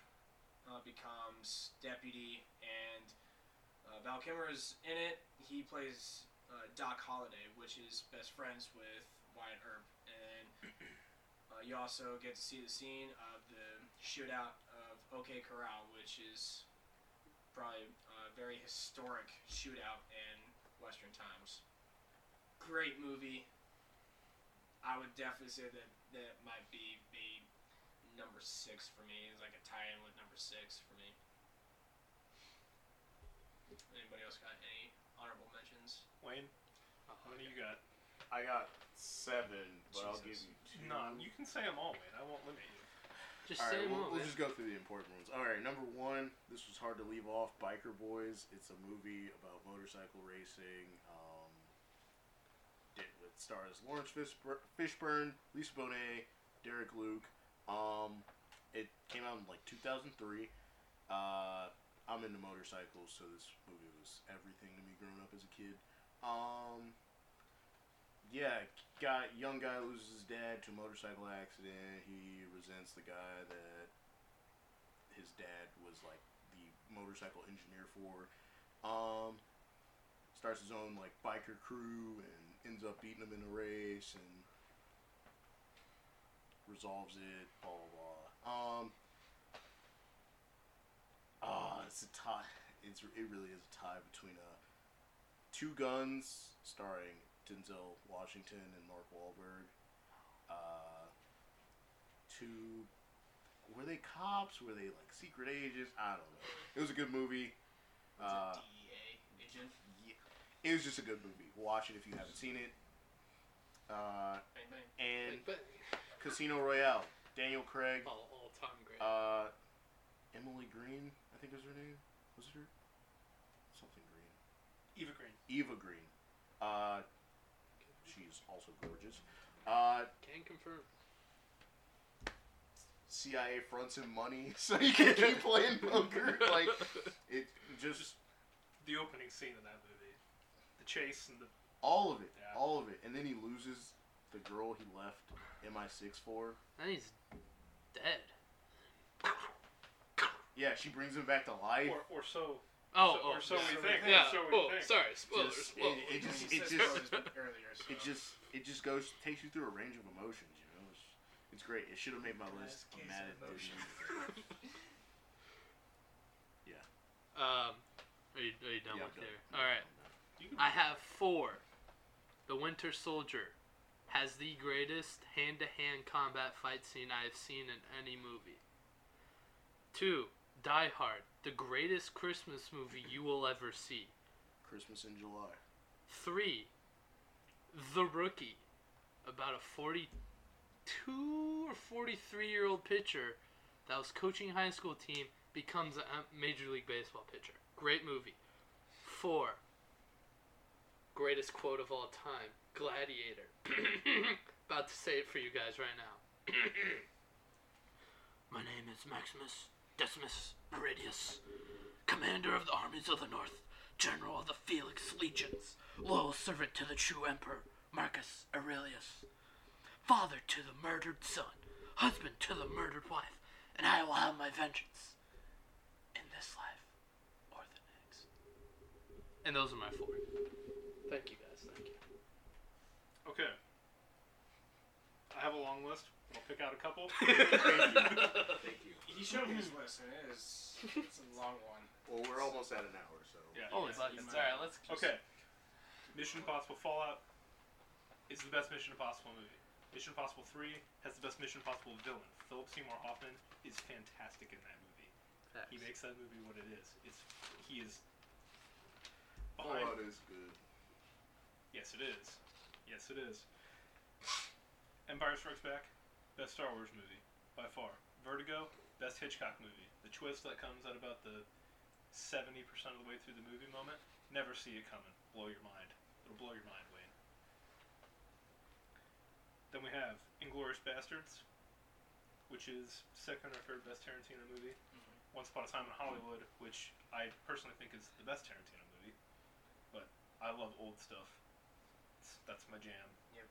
uh, becomes deputy, and uh, Val Kilmer is in it. He plays uh, Doc Holliday, which is best friends with Wyatt Earp, and uh, you also get to see the scene of the shootout of OK Corral, which is probably a very historic shootout in Western times. Great movie. I would definitely say that that might be the number six for me. It's like a tie-in with number six for me. Anybody else got any? Wayne, Oh, how many you got? I got seven, but I'll give Jesus. you two. No, you can say them all, Wayne. I won't limit you. Just All say right, them we'll, all, we'll man. just go through the important ones. All right, number one. This was hard to leave off. Biker Boys. It's a movie about motorcycle racing. Um, it, it stars Laurence Fishburne, Lisa Bonet, Derek Luke. Um, it came out in like 2003. Uh, I'm into motorcycles, so this movie was everything to me growing up as a kid. Um, yeah, guy, young guy loses his dad to a motorcycle accident. He resents the guy that his dad was like the motorcycle engineer for. Um, starts his own like biker crew and ends up beating him in a race and resolves it. Blah blah blah. Um. Ah, it's a tie. It's it really is a tie between uh, Two Guns, starring Denzel Washington and Mark Wahlberg. Uh, two. Were they cops? Were they like secret agents? I don't know. It was a good movie. Uh, a DEA agent. yeah, it was just a good movie. Watch it if you haven't seen it. Uh, Bang bang. and Like, but Casino Royale. Daniel Craig. all, all time great. Uh, Emily Green, I think is her name. Was it her? Something Green. Eva Green. Eva Green. Uh, she's also gorgeous. Uh, Can confirm. CIA fronts him money so he can keep playing poker. Like it, just The opening scene of that movie. The chase and the. all of it, Yeah. all of it, and then he loses the girl he left MI6 for. And he's dead. Yeah, she brings him back to life. Or, or so. Oh, so, oh, or so yeah. we So think. Yeah. So we oh, think. sorry. Spoilers. Just- Whoa. it- it just, it just, earlier, so. it just it just goes takes you through a range of emotions. You know, it's, it's great. It should have made my list. I'm mad of it didn't. Um, are you, are you done Yeah, with I'm done. there? All right. I'm done. You can- I have four. The Winter Soldier has the greatest hand-to-hand combat fight scene I have seen in any movie. Two, Die Hard, the greatest Christmas movie you will ever see. Christmas in July. Three, The Rookie, about a 42 or 43 year old pitcher that was coaching high school team becomes a a Major League Baseball pitcher. Great movie. Four, greatest quote of all time, Gladiator. about to say it for you guys right now. My name is Maximus Decimus Meridius, commander of the armies of the North, general of the Felix legions, loyal servant to the true emperor, Marcus Aurelius, father to the murdered son, husband to the murdered wife, and I will have my vengeance in this life or the next. And those are my four. Thank you guys. Thank you. Okay. I have a long list. I'll pick out a couple. Thank you. He showed me his list, and it is it's a long one. Well, we're almost at an hour, so. Yeah. Holy Yeah, buckets. you All right, let's. Just, Okay. Mission Impossible Fallout is the best Mission Impossible movie. Mission Impossible 3 has the best Mission Impossible villain. Philip Seymour Hoffman is fantastic in that movie. Facts. He makes that movie what it is. It's he is behind. Fallout is good. Yes, it is. Yes, it is. Empire Strikes Back, best Star Wars movie by far. Vertigo, best Hitchcock movie. The twist that comes at about the seventy percent of the way through the movie moment, never see it coming. Blow your mind. It'll blow your mind, Wayne. Then we have Inglourious Basterds, which is second or third best Tarantino movie. Mm-hmm. Once Upon a Time in Hollywood, which I personally think is the best Tarantino movie, but I love old stuff. It's, that's my jam. Yep.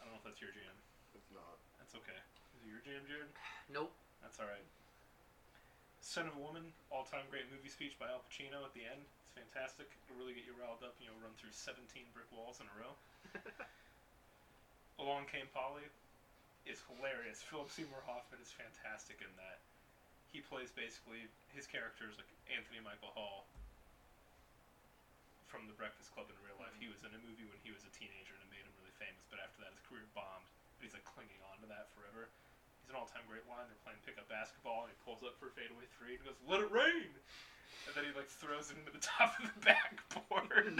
I don't know if that's your jam. It's not. That's okay. Is it your jam, Jared? Nope. That's all right. Scent of a Woman, all-time great movie speech by Al Pacino at the end. It's fantastic. It'll really get you riled up. You know, run through 17 brick walls in a row. Along Came Polly is hilarious. Philip Seymour Hoffman is fantastic in that. He plays basically his character is like Anthony Michael Hall from The Breakfast Club in real life. Mm-hmm. He was in a movie when he was a teenager and it made him really famous, but after that his career bombed. But he's like clinging on to that forever. He's an all-time great line. They're playing pickup basketball, and he pulls up for a fadeaway three and goes, "Let it rain," and then he like throws it into the top of the backboard.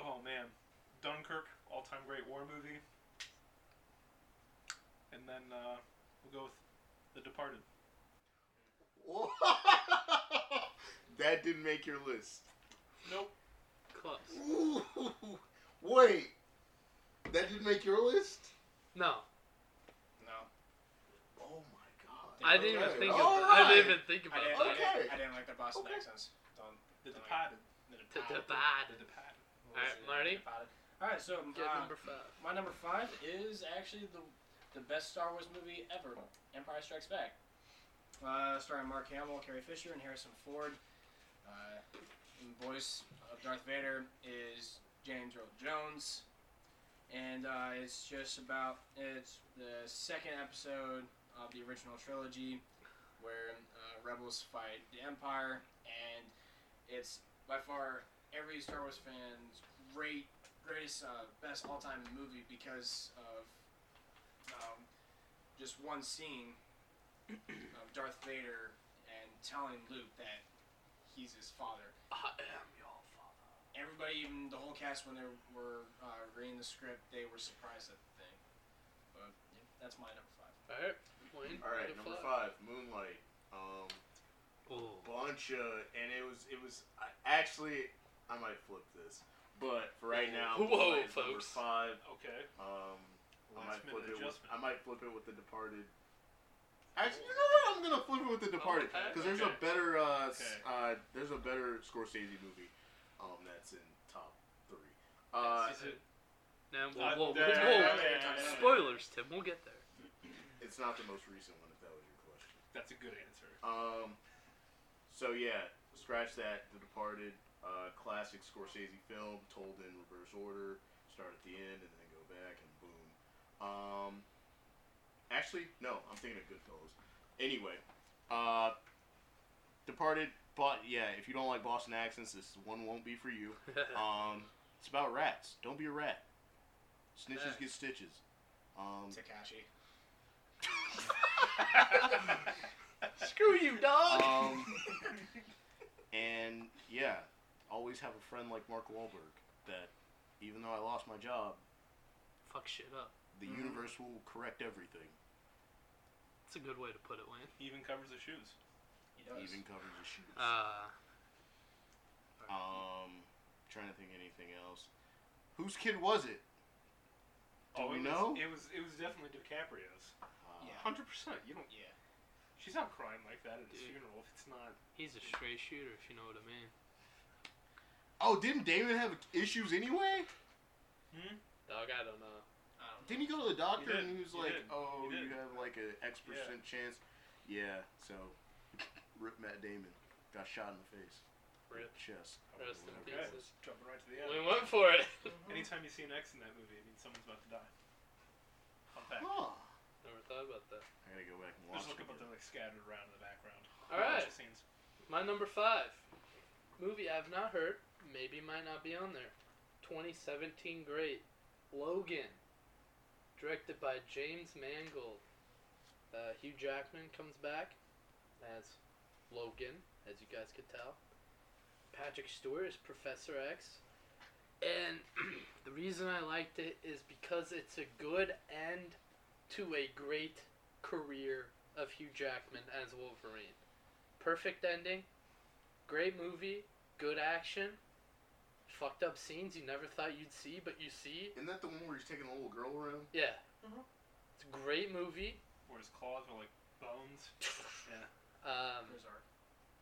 oh man, Dunkirk, all-time great war movie. And then uh, we'll go with The Departed. that didn't make your list. Nope. Close. Ooh, wait. That didn't make your list? No, No, Oh my god. I didn't even Okay. think of. All I didn't even think I about didn't, that. I, didn't, Okay. I didn't like the Boston Okay. accents. Don't. The don't Departed. Like To the the The. Departed. All right, Marty. All right, so Get uh, number five. my number five is actually the the best Star Wars movie ever, Empire Strikes Back. Uh, starring Mark Hamill, Carrie Fisher, and Harrison Ford. Uh, and the voice of Darth Vader is James Earl Jones, and uh, it's just about it's the second episode of the original trilogy, where uh, rebels fight the Empire, and it's by far every Star Wars fan's great, greatest, uh, best all-time movie because of um, just one scene of Darth Vader and telling Luke that he's his father. I am father. Everybody, even the whole cast, when they were uh, reading the script, they were surprised at the thing. But yeah, that's my number five. All right, Wayne. All right, number five, Moonlight. Um, Oh, bunch of, and it was, it was. I, actually, I might flip this, but for right now, Whoa, Moonlight's number folks. five. Okay. Um, I might flip minute it. With. I might flip it with The Departed. Actually, you know what? I'm gonna flip it with The Departed okay, because there's a better, uh, Okay. uh, there's a better Scorsese movie, um, that's in top three. Uh, Is it? now, whoa, whoa, whoa. Spoilers, Tim. We'll get there. It's not the most recent one, if that was your question. That's a good answer. Um, so yeah, scratch that. The Departed, uh, classic Scorsese film, told in reverse order. Start at the end and then go back and boom. Um, actually, no, I'm thinking of Goodfellas. Anyway, uh, Departed, but yeah, if you don't like Boston accents, this one won't be for you. Um, it's about rats. Don't be a rat. Snitches Yeah. get stitches. Um, Takashi. Screw you, dog. Um, and yeah, always have a friend like Mark Wahlberg that, even though I lost my job, Fuck shit up. the Mhm. universe will correct everything. It's a good way to put it, Wayne. He even covers his shoes. He does. Even covers his shoes. Uh, um, trying to think of anything else. Whose kid was it? Do oh, we it know? Was, it was it was definitely DiCaprio's. Uh, Yeah. Hundred percent. You don't. yeah. She's not crying like that at his funeral. If it's not. he's a straight shooter, if you know what I mean. Oh, didn't Damon have issues anyway? Hmm? Dog, I don't know. I don't know. Didn't he go to the doctor did. and he was He like, did. "Oh, He you have like an X Yeah. percent chance." Yeah. So, rip Matt Damon got shot in the face, Rip. chest. Rest in Okay. pieces. Jumping right to the end. We went for it. Anytime you see an X in that movie, it means someone's about to die. Fun fact. Huh. Never thought about that. I gotta go back and watch Just look it. up what they're like scattered around in the background. All right. Bunch of scenes. My number five movie I've not heard, maybe might not be on there. 2017 great Logan, directed by James Mangold. Uh, Hugh Jackman comes back as Logan, as you guys could tell. Patrick Stewart is Professor X. And the reason I liked it is because it's a good end to a great career of Hugh Jackman as Wolverine. Perfect ending, great movie, good action, fucked up scenes you never thought you'd see, but you see. Isn't that the one where he's taking a little girl around? Yeah. Mhm. It's a great movie. Where his claws are like bones. Yeah. Um, Hers are.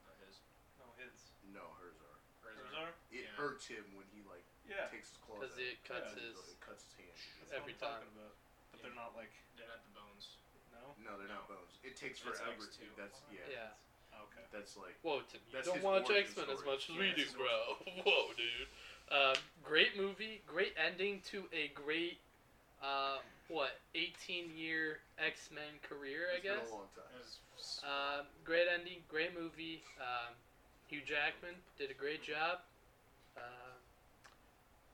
Not his. No, his. No, hers are. Hers Hers are. are? It Yeah. hurts him when he like Yeah. takes his claws because it cuts Yeah, his. It cuts his hand. That's Every what I'm time. talking about. But they're not like. They're not the bones. No? No, they're not bones. It takes That's forever. X too. That's yeah. Yeah. Okay. That's like Whoa, Tim, you That's don't watch X Men as much as Yeah, we do, his bro. Whoa, dude. Um, great movie, great ending to a great, um, what, 18 year X Men career, I it's been guess. a long time. That's Um, great ending, great movie. Um, Hugh Jackman did a great job. Uh,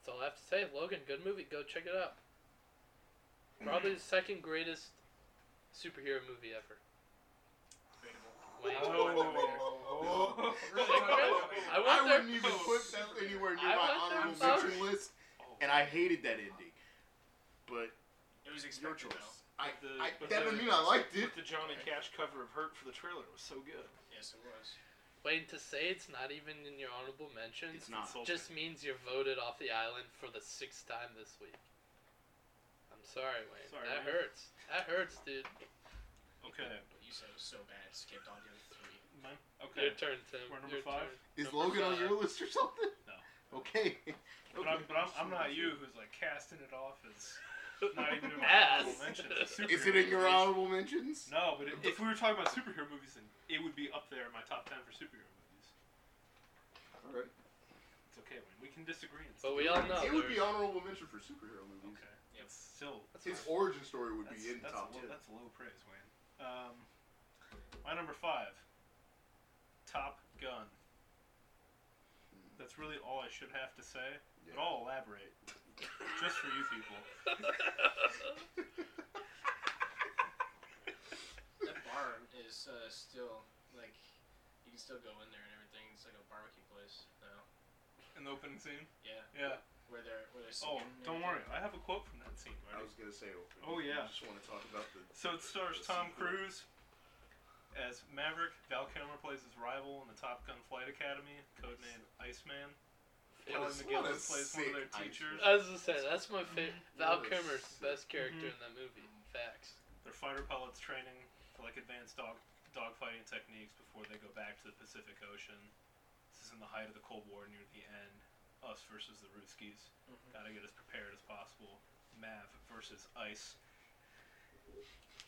that's all I have to say. Logan, good movie. Go check it out. Probably the second greatest superhero movie ever. debatable. Oh. I I wouldn't even put that anywhere near I my went there honorable mention list, and I hated that ending. But It was it's your choice. though. I, the- I, but that the- doesn't mean I liked it. But the Johnny Cash cover of Hurt for the trailer was so good. Yes, it was. Wayne, to say it's not even in your honorable mentions It's not. Insulting. just means you're voted off the island for the sixth time this week. I'm sorry, Wayne. Sorry, that Wayne. hurts. That hurts, dude. Okay. But you said it was so bad, it skipped on the other three. Mine? Your Okay. turn, Tim. We're number Your five? turn. Is Number Logan on five. your list or something? No. Okay. But, I'm, but I'm, I'm not you who's like casting it off as not even in my honorable mentions. Is it in your honorable mentions? No, but if we were talking about superhero movies, then it would be up there in my top ten for superhero movies. All right. It's okay, Wayne. We can disagree. And But we all know. it would be there's- honorable mention for superhero movies. Okay. Yep. It's still. That's His fine. origin story would That's, be in the that's, top low, ten. that's low praise, Wayne. Um, my number five. Top Gun. That's really all I should have to say, but I'll elaborate. Just for you people. That bar is uh, still like you can still go in there and everything. It's like a barbecue place now. In the opening scene? Yeah, Yeah. where they're where they're Oh, singing. and don't worry. I have a quote from that scene. I was gonna say. open. Oh, yeah. I just want to talk about the. So it stars Tom sequel. Cruise as Maverick. Val Kilmer plays his rival in the Top Gun Flight Academy, codenamed Iceman. Helen What McGillis plays one of their teachers. I was gonna say that's my favorite. Val What a Kilmer's the best sick- character Mhm. in that movie. Facts. They're fighter pilots training for like advanced dog dogfighting techniques before they go back to the Pacific Ocean. This is in the height of the Cold War, near the end. Us versus the Ruskies. Mhm. Gotta get as prepared as possible. Mav versus Ice.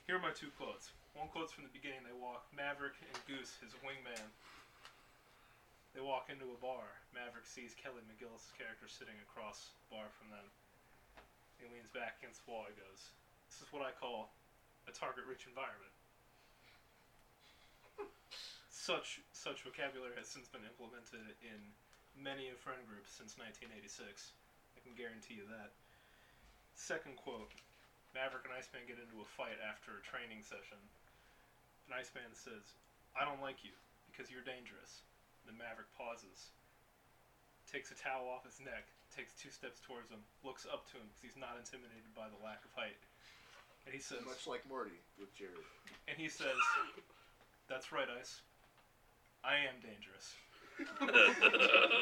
Here are my two quotes. One quote's from the beginning. They walk Maverick and Goose, his wingman. They walk into a bar. Maverick sees Kelly McGillis' character sitting across the bar from them. He leans back against the wall. He goes, "This is what I call a target-rich environment." such such vocabulary has since been implemented in many a friend group since 1986. I can guarantee you that. Second quote Maverick and Iceman get into a fight after a training session. And Iceman says, I don't like you because you're dangerous. And then Maverick pauses, takes a towel off his neck, takes two steps towards him, looks up to him because he's not intimidated by the lack of height. And he says, Much like Marty with Jerry. and he says, That's right, Ice. I am dangerous.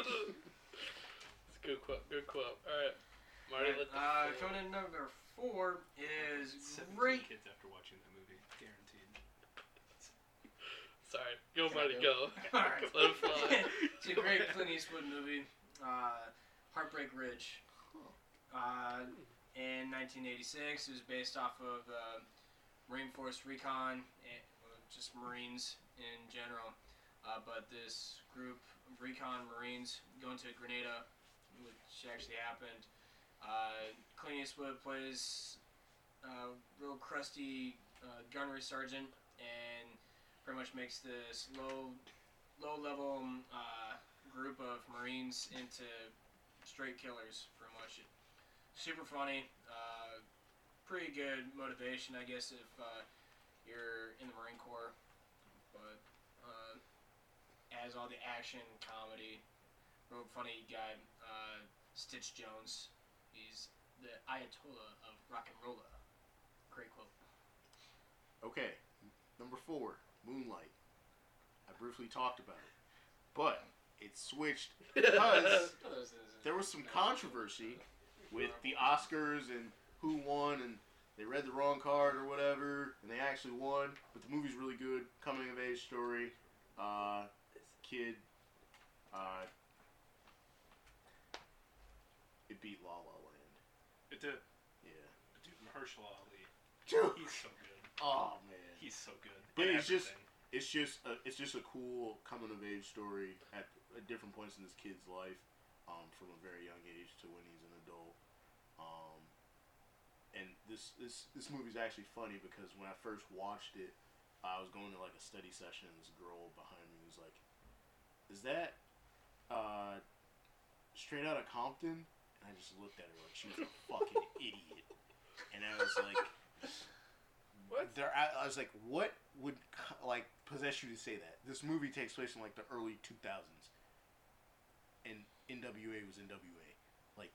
It's a good quote. Good quote. All right, Marty. let the Uh, floor. coming in number four is 17 great. kids after watching that movie, guaranteed. Sorry, go Can I go? go. Alright. Let it fly. it's a great Clint Eastwood movie. Uh, Heartbreak Ridge. Uh, in 1986, it was based off of uh, Marine Force Recon, and, well, just Marines in general. Uh, but this group of recon Marines going to Grenada, which actually happened. Uh, Clint Eastwood plays a real crusty uh, gunnery sergeant and pretty much makes this low low level uh, group of Marines into straight killers, pretty much. Super funny, uh, pretty good motivation, I guess, if uh, you're in the Marine Corps. But uh, has all the action, comedy, real funny guy, uh, Stitch Jones. He's the Ayatollah of rock and roller. Great quote. Okay, number four, Moonlight. I briefly talked about it, but it switched because there was some controversy with the Oscars and who won, and they read the wrong card or whatever, and they actually won. But the movie's really good, coming of age story. Uh, kid, uh, it beat La La Land. It did. Yeah. Dude, Mahershala Ali. Dude. He's so good. Oh man. He's so good. But it's just- it's just a, it's just a cool coming of age story at, at different points in this kid's life, um, from a very young age to when he's an adult. Um, and this this this movie's actually funny because when I first watched it, I was going to like a study session, and this girl behind me was like, "Is that uh, straight out of Compton?" And I just looked at her like she was a fucking idiot, and I was like. What? There, I, I was like, what would like possess you to say that? This movie takes place in like the early two thousands, and NWA was NWA. Like,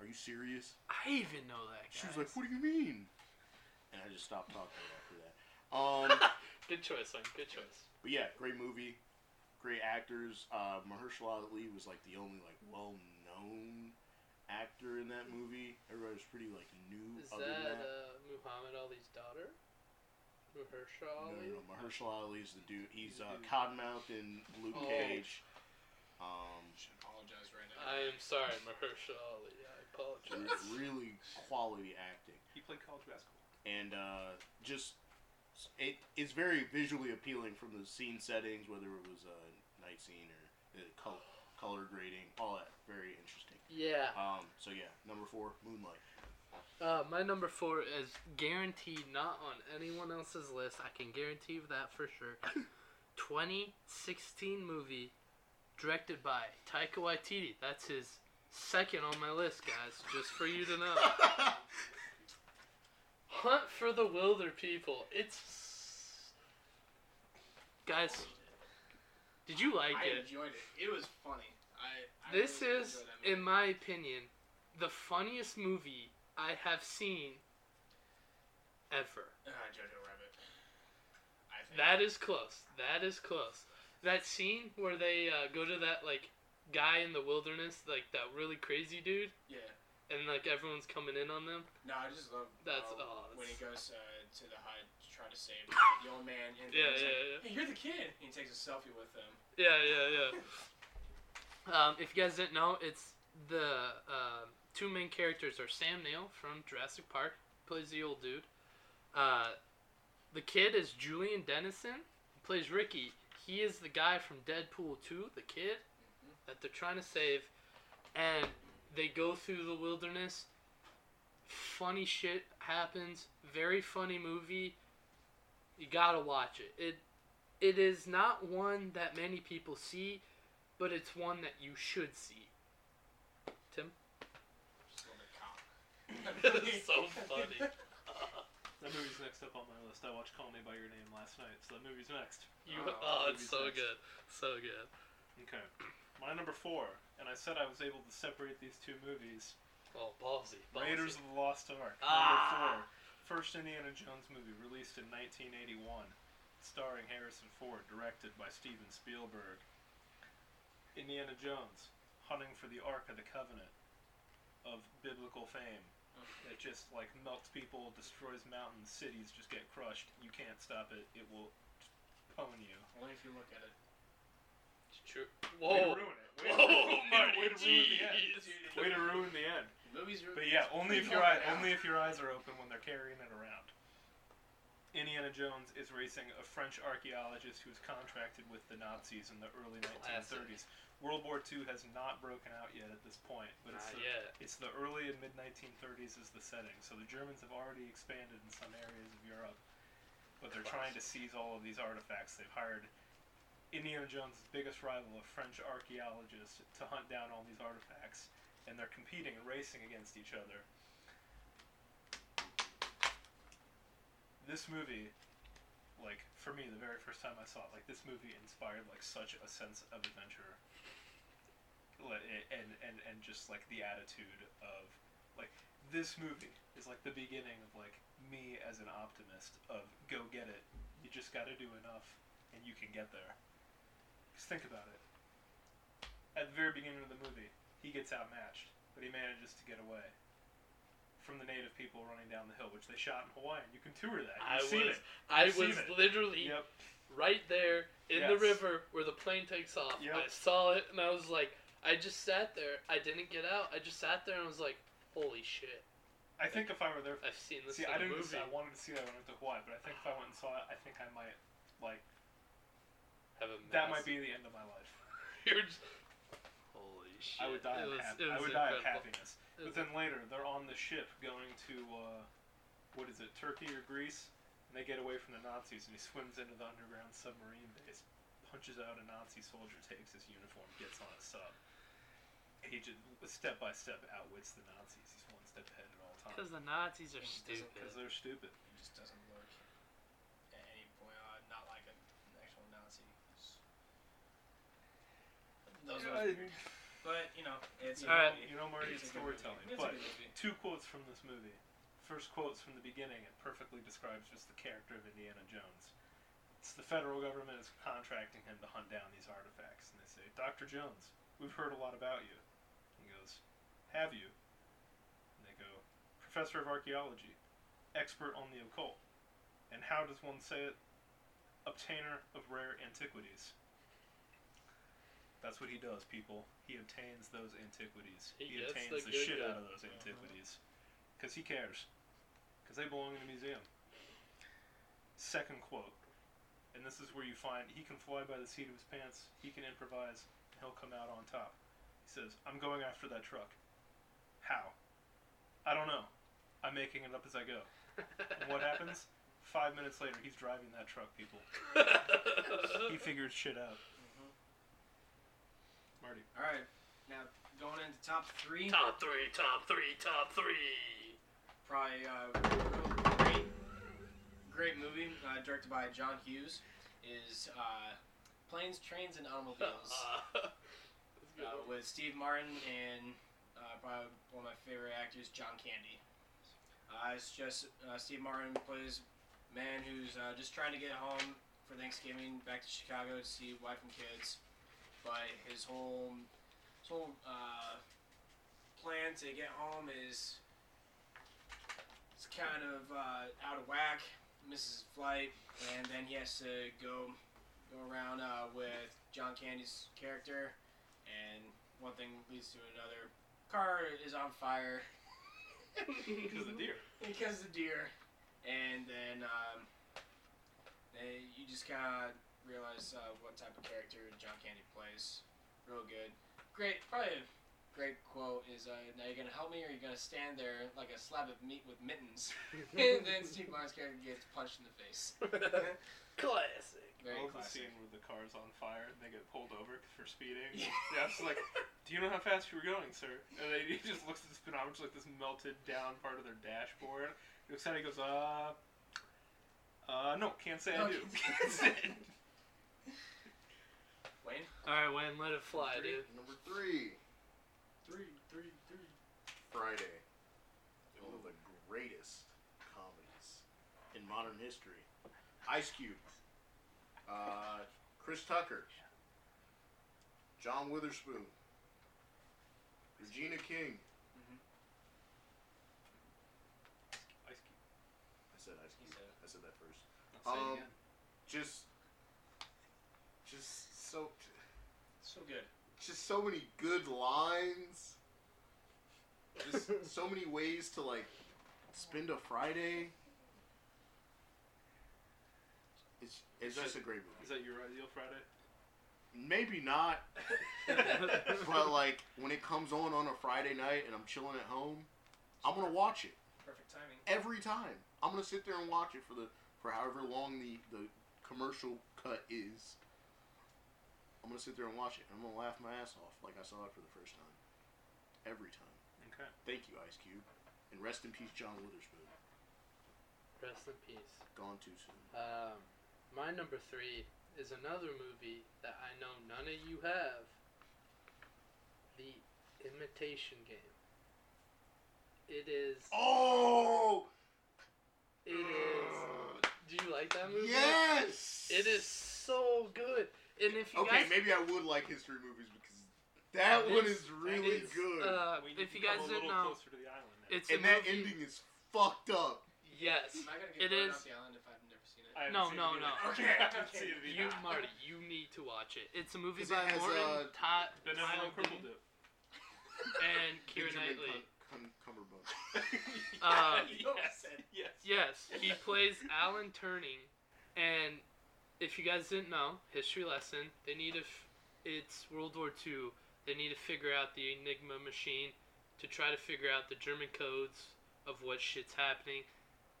are you serious? I even know that. She was like, what do you mean? And I just stopped talking after that. Um, Good choice, son. Good choice. but yeah, great movie, great actors. Uh, Mahershala Ali was like the only like well known actor in that movie. Everybody was pretty like new. Is other than that that. uh, Muhammad Ali's daughter? Mahershala No, Ali? no, no. Mahershala Ali's the dude. He's uh, Dude. Cottonmouth in Luke Oh. Cage. Um, should apologize right now. I am sorry, Mahershala Ali. I apologize. re- really quality acting, He played college basketball. and uh, just it's very visually appealing from the scene settings, whether it was a night scene or the color, color grading, all that. Very interesting. Yeah. Um, so yeah, number four, Moonlight. Uh, my number four is guaranteed not on anyone else's list. I can guarantee that for sure. 2016 movie directed by Taika Waititi. That's his second on my list, guys, just for you to know. Hunt for the Wilderpeople. It's. Guys, did you like it? I it? enjoyed it. It was funny. I, I This really is, enjoyed that movie. in my opinion, the funniest movie I have seen ever. Uh, Jojo Rabbit. I think. That is close. That is close. That scene where they uh, go to that like guy in the wilderness, like that really crazy dude, Yeah. and like everyone's coming in on them. No, I just love That's- uh, oh, when he goes uh, to the hut to try to save the old man. And Yeah, yeah, like, yeah. Hey, you're the kid. And he takes a selfie with them. Yeah, yeah, yeah. Um, if you guys didn't know, it's the uh, two main characters are Sam Neill from Jurassic Park, plays the old dude. Uh, the kid is Julian Dennison. Plays Ricky. He is the guy from Deadpool 2, the kid that they're trying to save, and they go through the wilderness. Funny shit happens. Very funny movie. You gotta watch it. It it is not one that many people see, but it's one that you should see. Tim? Just a little bit cock. so funny. That movie's next up on my list. I watched Call Me by Your Name last night, so that movie's next. You, Oh, oh, it's so next. good. So good. Okay. My number four, and I said I was able to separate these two movies. Oh, ballsy. ballsy. Raiders of the Lost Ark. Ah. Number four. First Indiana Jones movie, released in 1981, starring Harrison Ford, directed by Steven Spielberg. Indiana Jones, hunting for the Ark of the Covenant of biblical fame. It just like melts people, destroys mountains, cities just get crushed. You can't stop it. It will pwn you. Only if you look at it. It's true. Way to Whoa. ruin it. Way, Whoa, Marty, way to ruin the end. jeez. Way to ruin the end. Movies are. But yeah, only if your eye, only if your eyes are open when they're carrying it around. Indiana Jones is racing a French archaeologist who is contracted with the Nazis in the early 1930s. World War II has not broken out yet at this point, but it's Not the, yet. it's the early and mid 1930s is the setting. So the Germans have already expanded in some areas of Europe, but they're trying to seize all of these artifacts. They've hired Indiana Jones' biggest rival, a French archaeologist, to hunt down all these artifacts, and they're competing and racing against each other. This movie, like for me, the very first time I saw it, like this movie inspired like such a sense of adventure, and and and just like the attitude of like this movie is like the beginning of like me as an optimist of go get it. You just got to do enough, and you can get there. Just think about it. At the very beginning of the movie, he gets outmatched, but he manages to get away from the native people running down the hill, which they shot in Hawaii. And you can tour that. I You've seen was, it. I You've was it. literally Yep. right there in the river where the plane takes off. Yep. I saw it and I was like, I just sat there. I didn't get out. I just sat there and was like, holy shit. I think if I were there, I've seen this see, I didn't. movie. I wanted to see that when I went to Hawaii, but I think if I went and saw it, I think I might like Have a that might be the end of my life. You're just, holy shit. I would die It of was- hap- I would die of happiness. But then later, they're on the ship going to uh, what is it, Turkey or Greece? And they get away from the Nazis, and he swims into the underground submarine base, punches out a Nazi soldier, takes his uniform, gets on a sub. He just step by step outwits the Nazis. He's one step ahead at all times. Because the Nazis are It stupid. because they're stupid. It just doesn't look at any point uh, not like an actual Nazi. Those Yeah, are- I- but you know, it's a you, know, movie. you know, Marty, It's it's a good movie. storytelling. It's But two quotes from this movie. First quotes from the beginning. It perfectly describes just the character of Indiana Jones. It's the federal government is contracting him to hunt down these artifacts, and they say, "Dr. Jones, we've heard a lot about you." "Have you?" And they go, "Professor of archaeology, expert on the occult, and how does one say it? Obtainer of rare antiquities." That's what he does, people. He obtains those antiquities. He He, obtains the the, shit good. out of those uh-huh. antiquities. Because he cares. Because they belong in a museum. Second quote. And this is where you find he can fly by the seat of his pants, he can improvise, and he'll come out on top. He says, I'm going after that truck. How? I don't know. I'm making it up as I go. And what happens? Five minutes later, he's driving that truck, people. He figured shit out. Mhm. Marty. All right, now going into top three. top three, top three, top three. Probably uh, great, great movie uh, directed by John Hughes. Is uh, Planes, Trains, and Automobiles uh, with Steve Martin and uh, probably one of my favorite actors, John Candy. Uh, it's just uh, Steve Martin plays man who's uh, just trying to get home for Thanksgiving, back to Chicago to see wife and kids. But his whole, his whole uh, plan to get home is it's kind of uh, out of whack. Misses flight, and then he has to go go around uh, with John Candy's character, and one thing leads to another. Car is on fire Because the deer. because of the deer, and then um, They, you just kind of realize uh, what type of character John Candy plays. Real good. Great. Probably great quote is, uh, "Now you're gonna help me, or you're gonna stand there like a slab of meat with mittens." and then Steve Martin's character gets punched in the face. Classic. I Very love the scene where the car's on fire and they get pulled over for speeding. Yeah. Yeah, it's like, do you know how fast you were going, sir? And then he just looks at the speedometer, like this melted down part of their dashboard. He looks at it, he goes, uh, uh, no, can't say No, I do. can't say Wayne. All right, Wayne, let it fly, Three. dude. Number three, Three, three, three. Friday. One of the greatest comedies in modern history. Ice Cube. Uh, Chris Tucker. John Witherspoon. Regina King. Ice Cube. I said Ice Cube. said. I said that first. I'll say it Um. Just, just so, So good. Just so many good lines. Just so many ways to like spend a Friday. It's it's just a great movie. Is that your ideal Friday? Maybe not, but like when it comes on on a Friday night and I'm chilling at home, I'm gonna watch it Perfect timing. every time. I'm gonna sit there and watch it for the for however long the the commercial cut is. I'm gonna sit there and watch it. I'm gonna laugh my ass off like I saw it for the first time. Every time. Okay. Thank you, Ice Cube, and rest in peace, John Witherspoon. Rest in peace. Gone too soon. Um, my number three is another movie that I know none of you have. The Imitation Game. It is. Oh It is. Do you like that movie? yes. It is so good. And if you Okay, guys, maybe I would like history movies because that It's- one is really it's, good. Uh, We if you to guys come a didn't little know, closer to the island now. it's and a that movie. ending is fucked up. Yes, Am I gonna It get burned is- the island if I've never seen it? No, no, no. Okay, okay. you. Marty, you need to watch it. It's a movie 'Cause it by has, Morton uh, Todd Benevolent Tyler Cripple Dean Dip. and Keira Benjamin Knightley. Cum- Cum- Cumberbund. Um, yes, yes. Yes, he plays Alan Turing, and if you guys didn't know, history lesson. They need to. F- it's World War II. They need to figure out the Enigma machine to try to figure out the German codes of what shit's happening.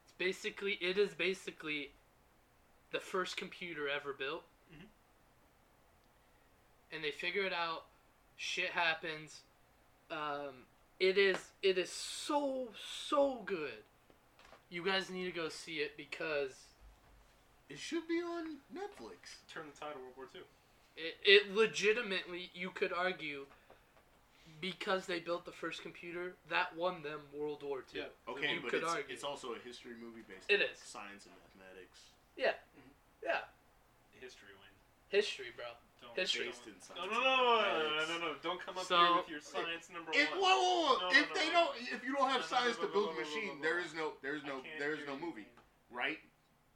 It's basically. It is basically the first computer ever built. Mhm. And they figure it out. Shit happens. Um, it is. It is so so good. You guys need to go see it because It should be on Netflix. Turn the tide of World War II. it, it legitimately, you could argue, because they built the first computer, that won them World War II. Yeah. Okay, You but could it's, argue. it's also a history movie based It on is. science and mathematics. Yeah. Mm-hmm. Yeah. History win. History, bro. Don't, History. Based in science no, and no, no, no, no, no, no, no. Don't come up So- here with your science number If, one. whoa, whoa, whoa. No, if no, they no. don't, if you don't have No, no, science no, to no, build no, a no, no, machine, no, there no. is no, there is I no, can't there is hear no you, movie, man. right?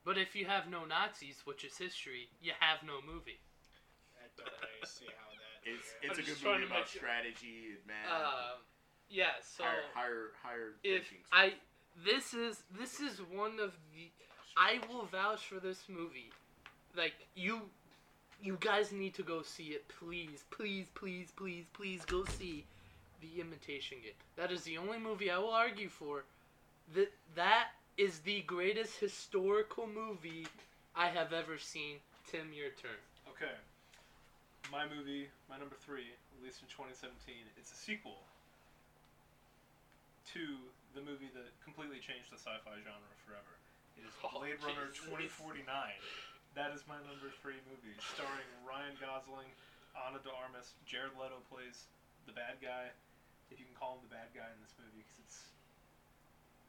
But if you have no Nazis, which is history, you have no movie. I don't really see how that. It's I'm it's a good movie about make strategy and math. Um, yeah. So higher, higher, higher. if. I, this is this is one of the, I will vouch for this movie. Like you, you guys need to go see it, please, please, please, please, please go see the Imitation Game. That is the only movie I will argue for. That that is the greatest historical movie I have ever seen. Tim, your turn. Okay. My movie, my number three, released in 2017. It's a sequel to the movie that completely changed the sci-fi genre forever. It is Oh, Blade Runner 2049. That is my number three movie, starring Ryan Gosling, Ana de Armas. Jared Leto plays the bad guy, if you can call him the bad guy in this movie, because it's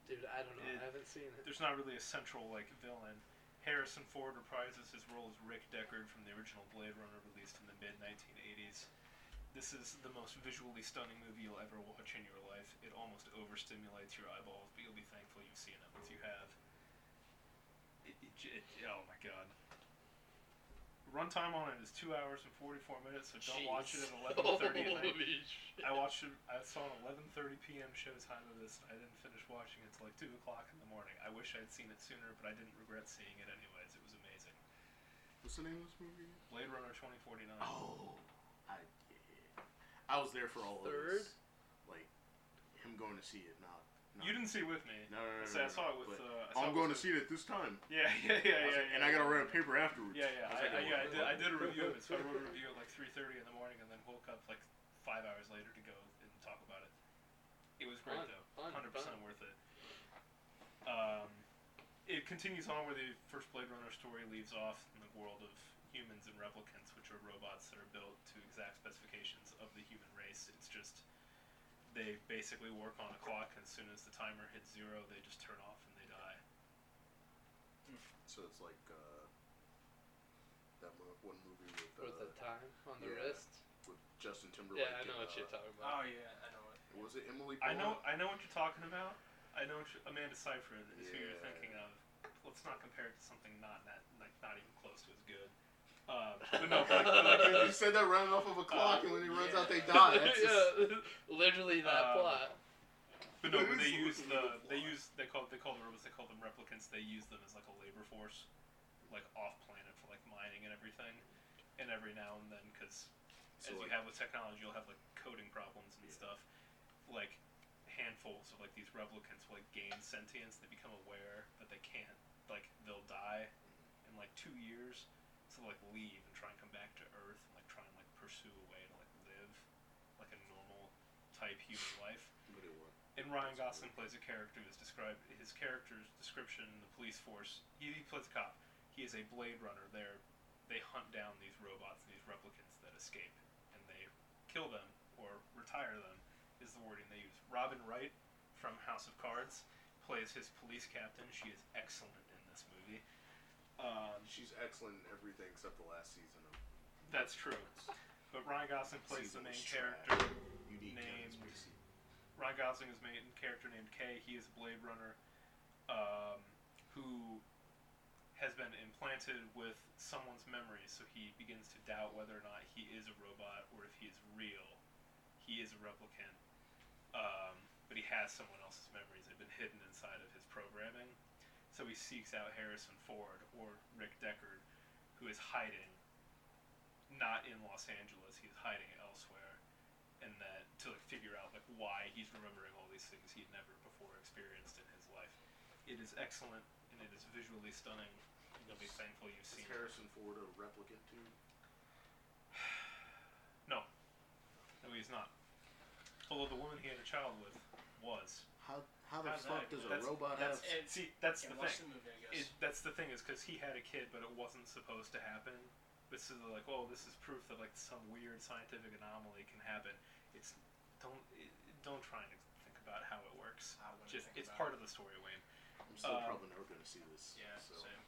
Dude, I don't know. It- I haven't seen it. there's not really a central like villain. Harrison Ford reprises his role as Rick Deckard from the original Blade Runner released in the mid 1980s. This is the most visually stunning movie you'll ever watch in your life. It almost overstimulates your eyeballs, but you'll be thankful you've seen it once you have. It, it, it, oh my god. Runtime on it is two hours and forty four minutes, so don't watch it at eleven thirty at night. Shit. I watched it. I saw an 11:30 p.m. showtime of this, I didn't finish watching it until like two o'clock in the morning. I wish I'd seen it sooner, but I didn't regret seeing it anyways. It was amazing. What's the name of this movie? Blade Runner 2049. Oh, I, yeah. I was there for all Third? of this. Like him going to see it, not. Not You didn't see it with me. No, no, no. So I no, saw it with. but Uh, I saw I'm it going to see it at this time. Yeah, yeah, yeah, yeah, yeah. and I gotta write a paper afterwards. Yeah, yeah. was I, like, I, yeah, I did. I did a review of it. So I wrote a review at like 3:30 in the morning, and then woke up like five hours later to go and talk about it. It was great Fun, though. Hundred percent worth it. Um, it continues on where the first Blade Runner story leaves off in the world of humans and replicants, which are robots that are built to exact specifications of the human race. It's just they basically work on a clock, and as soon as the timer hits zero, they just turn off and they die. So it's like uh, that mo- one movie with, With uh, the time on the yeah. wrist. with Justin Timberlake. Yeah, I know and, what you're uh, talking Oh yeah, I know it. Was it Emily? I know, Blunt? I know what you're talking about. I know what you, Amanda Seyfried is who you're Yeah. thinking of. Let's not compare it to something not that, like not even close to as good. Um, but no, but like, like, you said that running off of a clock, and when he runs yeah. out, they die. That's just, yeah, literally that Um, plot. but no, but they use the the they use they call they call the robots they call them replicants. They use them as like a labor force, like off planet for like mining and everything. And every now and then, because so as you have with technology, you'll have like coding problems and Yeah. stuff. Like handfuls of like these replicants will like gain sentience. They become aware that they can't like they'll die in like two years, they'll, like leave and try and come back to Earth and like try and like pursue a way to like live like a normal type human life. but it was. And Ryan Gosling plays a character who's described his character's description in the police force. He, he plays a cop. He is a Blade Runner. They're they hunt down these robots, these replicants that escape, and they kill them or retire them. Is the wording they use. Robin Wright from House of Cards plays his police captain. She is excellent in this movie. Um, She's excellent in everything except the last season of. that's true. But Ryan Gosling plays the main character. Unique named-. Ryan Gosling is main character named Kay. He is a Blade Runner, um, who has been implanted with someone's memory, so he begins to doubt whether or not he is a robot or if he is real. He is a replicant, um, but he has someone else's memories. They've been hidden inside of his programming. So he seeks out Harrison Ford or Rick Deckard, who is hiding, not in Los Angeles. He is hiding elsewhere and that to like, figure out like why he's remembering all these things he'd never before experienced in his life. It is excellent and it is visually stunning. You'll be thankful you've Is seen it. Harrison Ford a replicant too? No, no, he's not. Although the woman he had a child with was. How how the How's fuck does a That's- robot have? that's- It- See, that's Yeah, the watch thing. the movie, I guess. It, that's the thing is because he had a kid, but it wasn't supposed to happen. This is like, oh, this is proof that like some weird scientific anomaly can happen. It's don't it, don't try and think about how it works. I wouldn't Just think it's about part it. of the story, Wayne. I'm still um, probably never gonna see this. Yeah, so. same.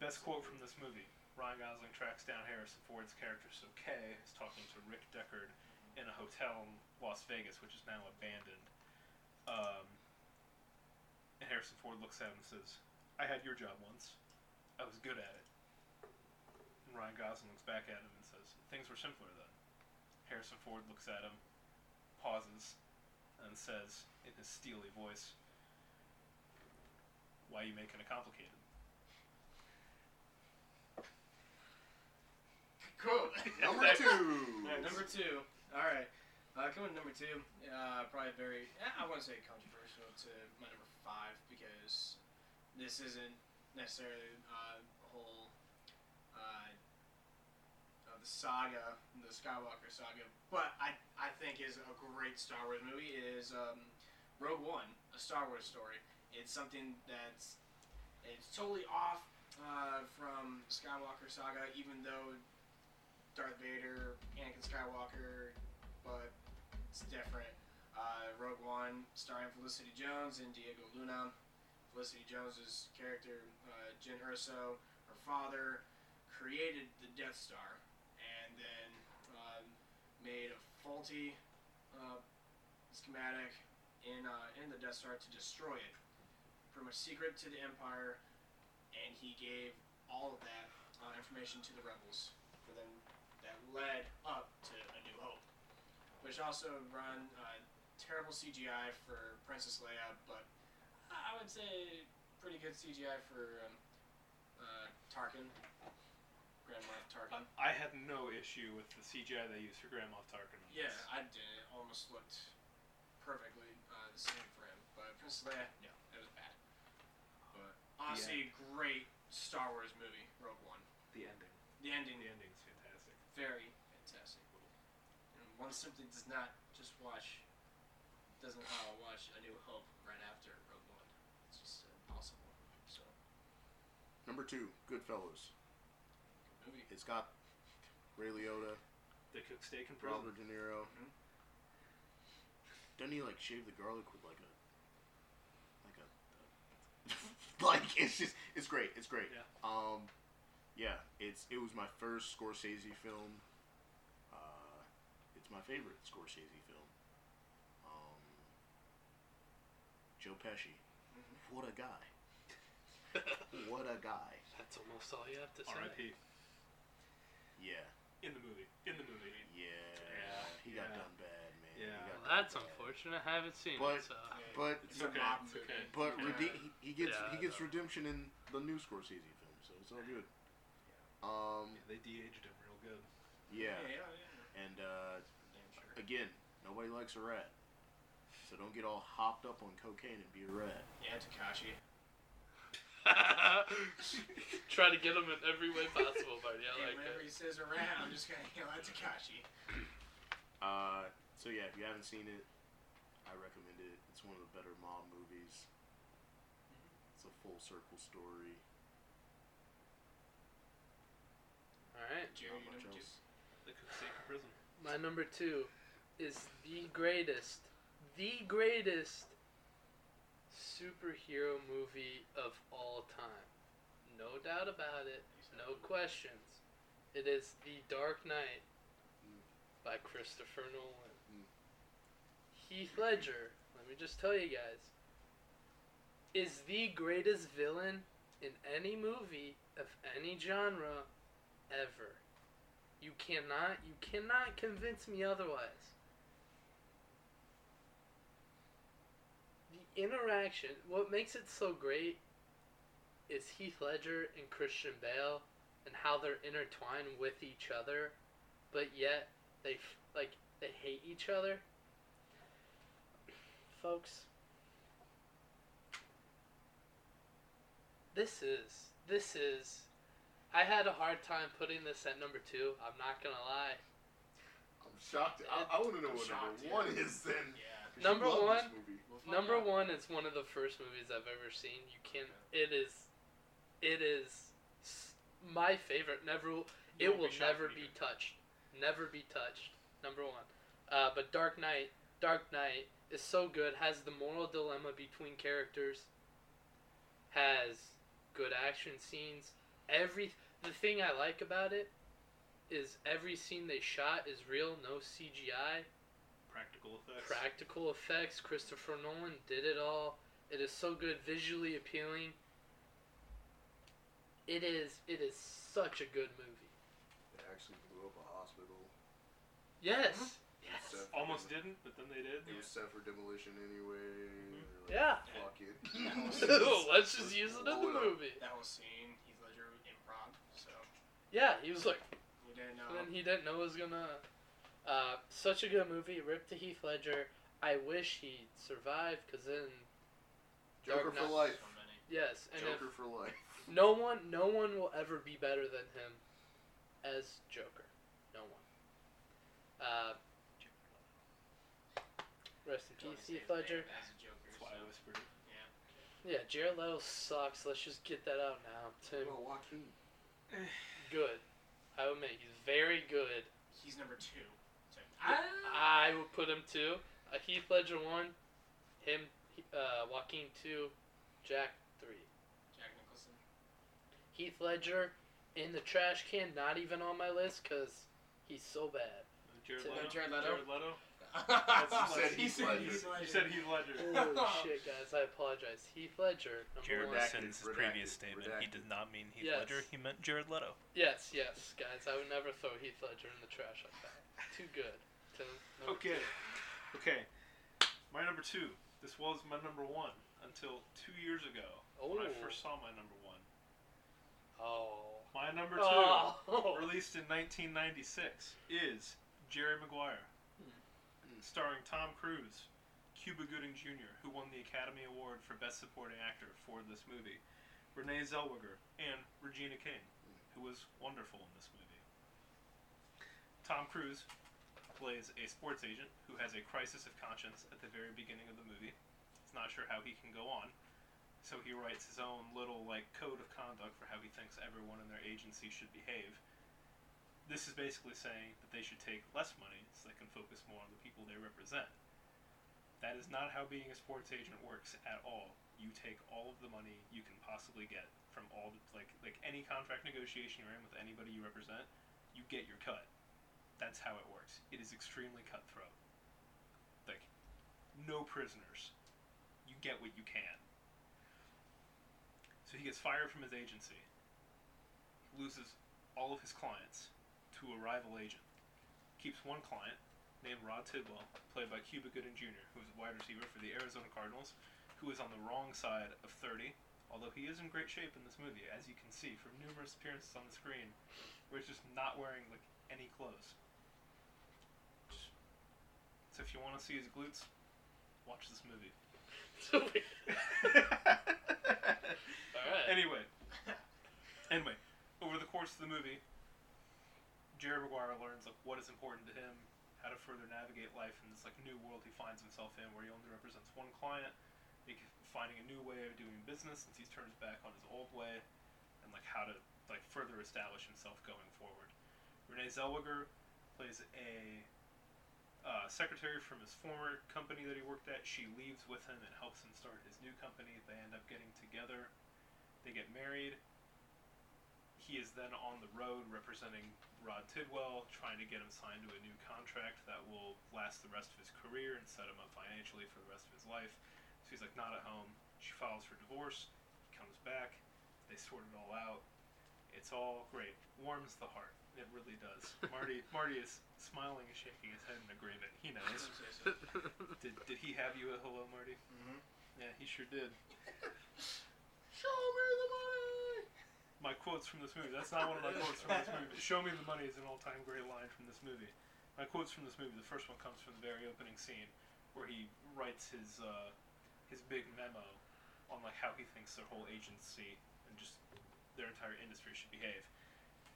Best quote from this movie: Ryan Gosling tracks down Harrison Ford's character, so Kay is talking to Rick Deckard in a hotel in Las Vegas, which is now abandoned. Um, and Harrison Ford looks at him and says, "I had your job once. I was good at it." And Ryan Gosling looks back at him and says, "Things were simpler then." Harrison Ford looks at him, pauses, and says in his steely voice, "Why you making it complicated?" Cool. Number two. Yeah, Number two. All right. Uh, coming to number two, uh, probably very, I wouldn't say controversial to my number five because this isn't necessarily uh, a whole uh, uh, the saga, the Skywalker saga, but I, I think is a great Star Wars movie is um, Rogue One, a Star Wars story. It's something that's it's totally off uh, from Skywalker saga, even though Darth Vader, Anakin Skywalker, but it's different. Uh, Rogue One, starring Felicity Jones and Diego Luna. Felicity Jones's character, uh, Jyn Erso, her father, created the Death Star and then um, made a faulty uh, schematic in uh, in the Death Star to destroy it. Pretty much secret to the Empire, and he gave all of that uh, information to the rebels for them that led up to A New Hope, which also run uh, terrible CGI for Princess Leia, but I would say pretty good CGI for um, uh, Tarkin, Grand Moff Tarkin. I had no issue with the CGI they used for Grand Moff Tarkin. Yeah. I did. It almost looked perfectly uh, the same for him. But Princess Leia, no, it was bad. But honestly, great Star Wars movie, Rogue One. the ending. The ending, The ending's fantastic. very fantastic. And one simply does not just watch, doesn't uh, watch A New Hope right after Rogue One. It's just impossible. So, Number two, Goodfellas. good movie. It's got Ray Liotta, They cook steak in prison. Robert De Niro. Mhm. Doesn't he like shave the garlic with like a, like a, like it's just it's great. It's great. Yeah. Um, yeah. It's it was my first Scorsese film. Uh, it's my favorite Scorsese film. Um, Joe Pesci. Mhm. What a guy. What a guy. That's almost all you have to say. R.I.P. Yeah. In the movie. In the movie. Yeah. Yeah, He got done bad, man. Yeah. Well, that's bad. unfortunate. I haven't seen But- it, so. But It's It's okay. mob It's okay. But Yeah. rede- he, he gets Yeah, he gets know. redemption in the new Scorsese film, so it's all good. Um, Yeah, they de-aged him real good. yeah, Yeah, yeah, yeah. and uh, Damn sure. again, nobody likes a rat, so don't get all hopped up on cocaine and be a rat. Yeah, Takashi. Try to get him in every way possible, Marty. I Hey, like whenever he it. says a rat, I'm just gonna yell at Takashi. Uh, so yeah, if you haven't seen it, I recommend it. It's one of the better mob movies. It's a full circle story. All right. Jerry, Not much else. They cook steak in prison. My number two is the greatest, the greatest superhero movie of all time. No doubt about it. No questions. It is The Dark Knight by Christopher Nolan. Heath Ledger, let me just tell you guys, is the greatest villain in any movie of any genre ever. You cannot you cannot convince me otherwise. The interaction, what makes it so great is Heath Ledger and Christian Bale and how they're intertwined with each other, but yet they like they hate each other. Folks, this is this is I had a hard time putting this at number 2. I'm not going to lie. I'm shocked. I, I want to know I'm what number one is then. Yeah. Number one- Number one is one of the first movies I've ever seen. You can it is it is my favorite. Never will- it be never be touched. Never be touched. Number one. Uh, but Dark Knight, Dark Knight is so good. Has the moral dilemma between characters. Has good action scenes. Every the thing I like about it is every scene they shot is real, no CGI Practical effects. practical effects. Christopher Nolan did it all. It is so good, visually appealing. It is. It is such a good movie. They actually blew up a hospital. Yes. It was Yes. set for Almost dem- didn't, but then they did. It was set for demolition anyway. Mhm. Like, Yeah. Fuck it. Let's just use it in the Blow it up. movie. That whole scene, Heath Ledger improv, so Yeah, he was like, He didn't know. and he didn't know it was gonna. Uh, such a good movie. Rip to Heath Ledger. I wish he survived, cause then Joker Dark for life. So yes, and Joker for life. No one, no one will ever be better than him as Joker. No one. Uh, rest in peace, say Heath his name Ledger. As a Joker. That's why I whispered yeah. Yeah, Jared Leto sucks. Let's just get that out now. Tim, Well, Joaquin. good. I will admit he's very good. He's number two. So, I would put him two. Uh, Heath Ledger one, him, uh, Joaquin two, Jack three. Jack Nicholson. Heath Ledger in the trash can, not even on my list because he's so bad. Jared Leto. Jared Leto? Jared Leto. That's said he Heath said Ledger. Heath You Ledger. said Heath Ledger. Holy shit, guys! I apologize. Heath Ledger. Jared one. Redacted, rescinds his previous redacted, statement. He did not mean Heath Yes. Ledger. He meant Jared Leto. Yes, yes, guys. I would never throw Heath Ledger in the trash like that. Too good. To Okay. Okay. My number two. This was my number one until two years ago when I Oh. first saw my number one. Oh. My number two, Oh. released in 1996, is Jerry Maguire, Hmm. starring Tom Cruise, Cuba Gooding Jr., who won the Academy Award for Best Supporting Actor for this movie, Renee Zellweger, and Regina King, who was wonderful in this movie. Tom Cruise plays a sports agent who has a crisis of conscience at the very beginning of the movie. He's not sure how he can go on, so he writes his own little like code of conduct for how he thinks everyone in their agency should behave. This is basically saying that they should take less money so they can focus more on the people they represent. That is not how being a sports agent works at all. You take all of the money you can possibly get from all the, like like any contract negotiation you're in with anybody you represent, you get your cut. That's how it works. It is extremely cutthroat. Like no prisoners. You get what you can. So he gets fired from his agency. He loses all of his clients to a rival agent. Keeps one client named Rod Tidwell, played by Cuba Gooding Jr., who is a wide receiver for the Arizona Cardinals, who is on the wrong side of 30, although he is in great shape in this movie, as you can see from numerous appearances on the screen, where he's just not wearing like any clothes. If you want to see his glutes, watch this movie. Alright. Anyway, anyway, over the course of the movie, Jerry Maguire learns like what is important to him, how to further navigate life in this like new world he finds himself in, where he only represents one client, like, finding a new way of doing business since he's turned his back on his old way, and like how to like further establish himself going forward. Renee Zellweger plays a uh, secretary from his former company that he worked at. She leaves with him and helps him start his new company. They end up getting together. They get married. He is then on the road representing Rod Tidwell, trying to get him signed to a new contract that will last the rest of his career and set him up financially for the rest of his life. So he's like not at home. She files for divorce. He comes back. They sort it all out. It's all great. Warms the heart. It really does. Marty Marty is smiling and shaking his head in agreement. He knows. Did, did he have you a hello, Marty? Mhm. Yeah, he sure did. Show me the money. My quotes from this movie. That's not one of my quotes from this movie. Show me the money is an all-time great line from this movie. My quotes from this movie. The first one comes from the very opening scene, where he writes his uh, his big memo on like how he thinks their whole agency and just their entire industry should behave.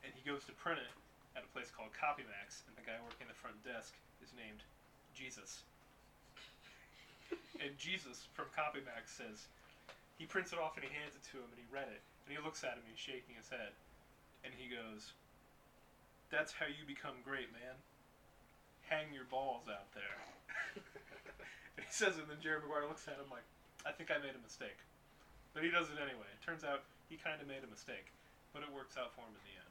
And he goes to print it at a place called CopyMax, and the guy working the front desk is named Jesus. and Jesus from CopyMax says he prints it off and he hands it to him, and he read it, and he looks at him, and he's shaking his head, and he goes, "That's how you become great, man. Hang your balls out there." and he says it, and then Jerry Maguire looks at him like, "I think I made a mistake," but he does it anyway. It turns out he kind of made a mistake, but it works out for him in the end.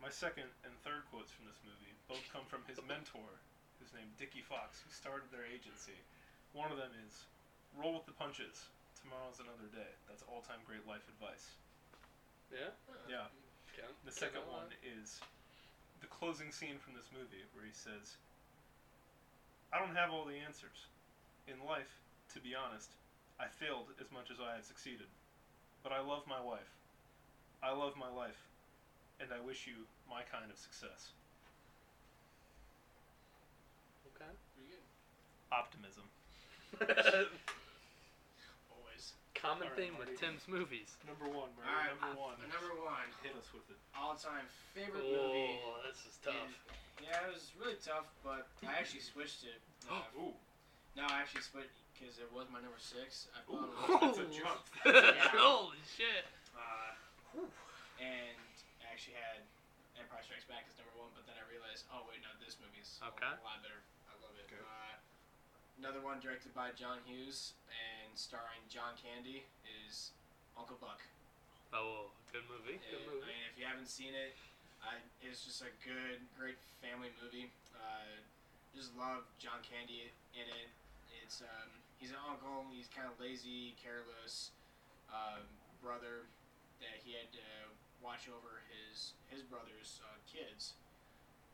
My second and third quotes from this movie both come from his mentor, who's named Dickie Fox, who started their agency. One of them is, "Roll with the punches. Tomorrow's another day." That's all-time great life advice. yeah? Yeah. Can, The second one is the closing scene from this movie where he says, I don't have all the answers. In life, to be honest, I failed as much as I have succeeded. But I love my wife. I love my life. And I wish you my kind of success. Okay. Pretty good. Optimism. Always. Common Alright, theme with Marty. Tim's movies. Number one, Murray. Alright, number one. Number one, Hit us with it. all-time favorite movie. Oh, this is tough. is- yeah, it was really tough, but I actually switched it. Uh, Ooh, no, I actually switched because it was my number six. I thought it Ooh. was, That's a jump. Yeah. Holy shit. uh, and I actually had Empire Strikes Back as number one, but then I realized, oh wait, no, this movie's a- Okay. a lot better. I love it. Okay. Uh, another one directed by John Hughes and starring John Candy is Uncle Buck. Oh, good movie. Good Uh, I movie. mean, if you haven't seen it, I, it's just a good, great family movie. Uh, just love John Candy in it. It's um, he's an uncle. He's kind of lazy, careless um, brother that he had to watch over his his brother's uh, kids.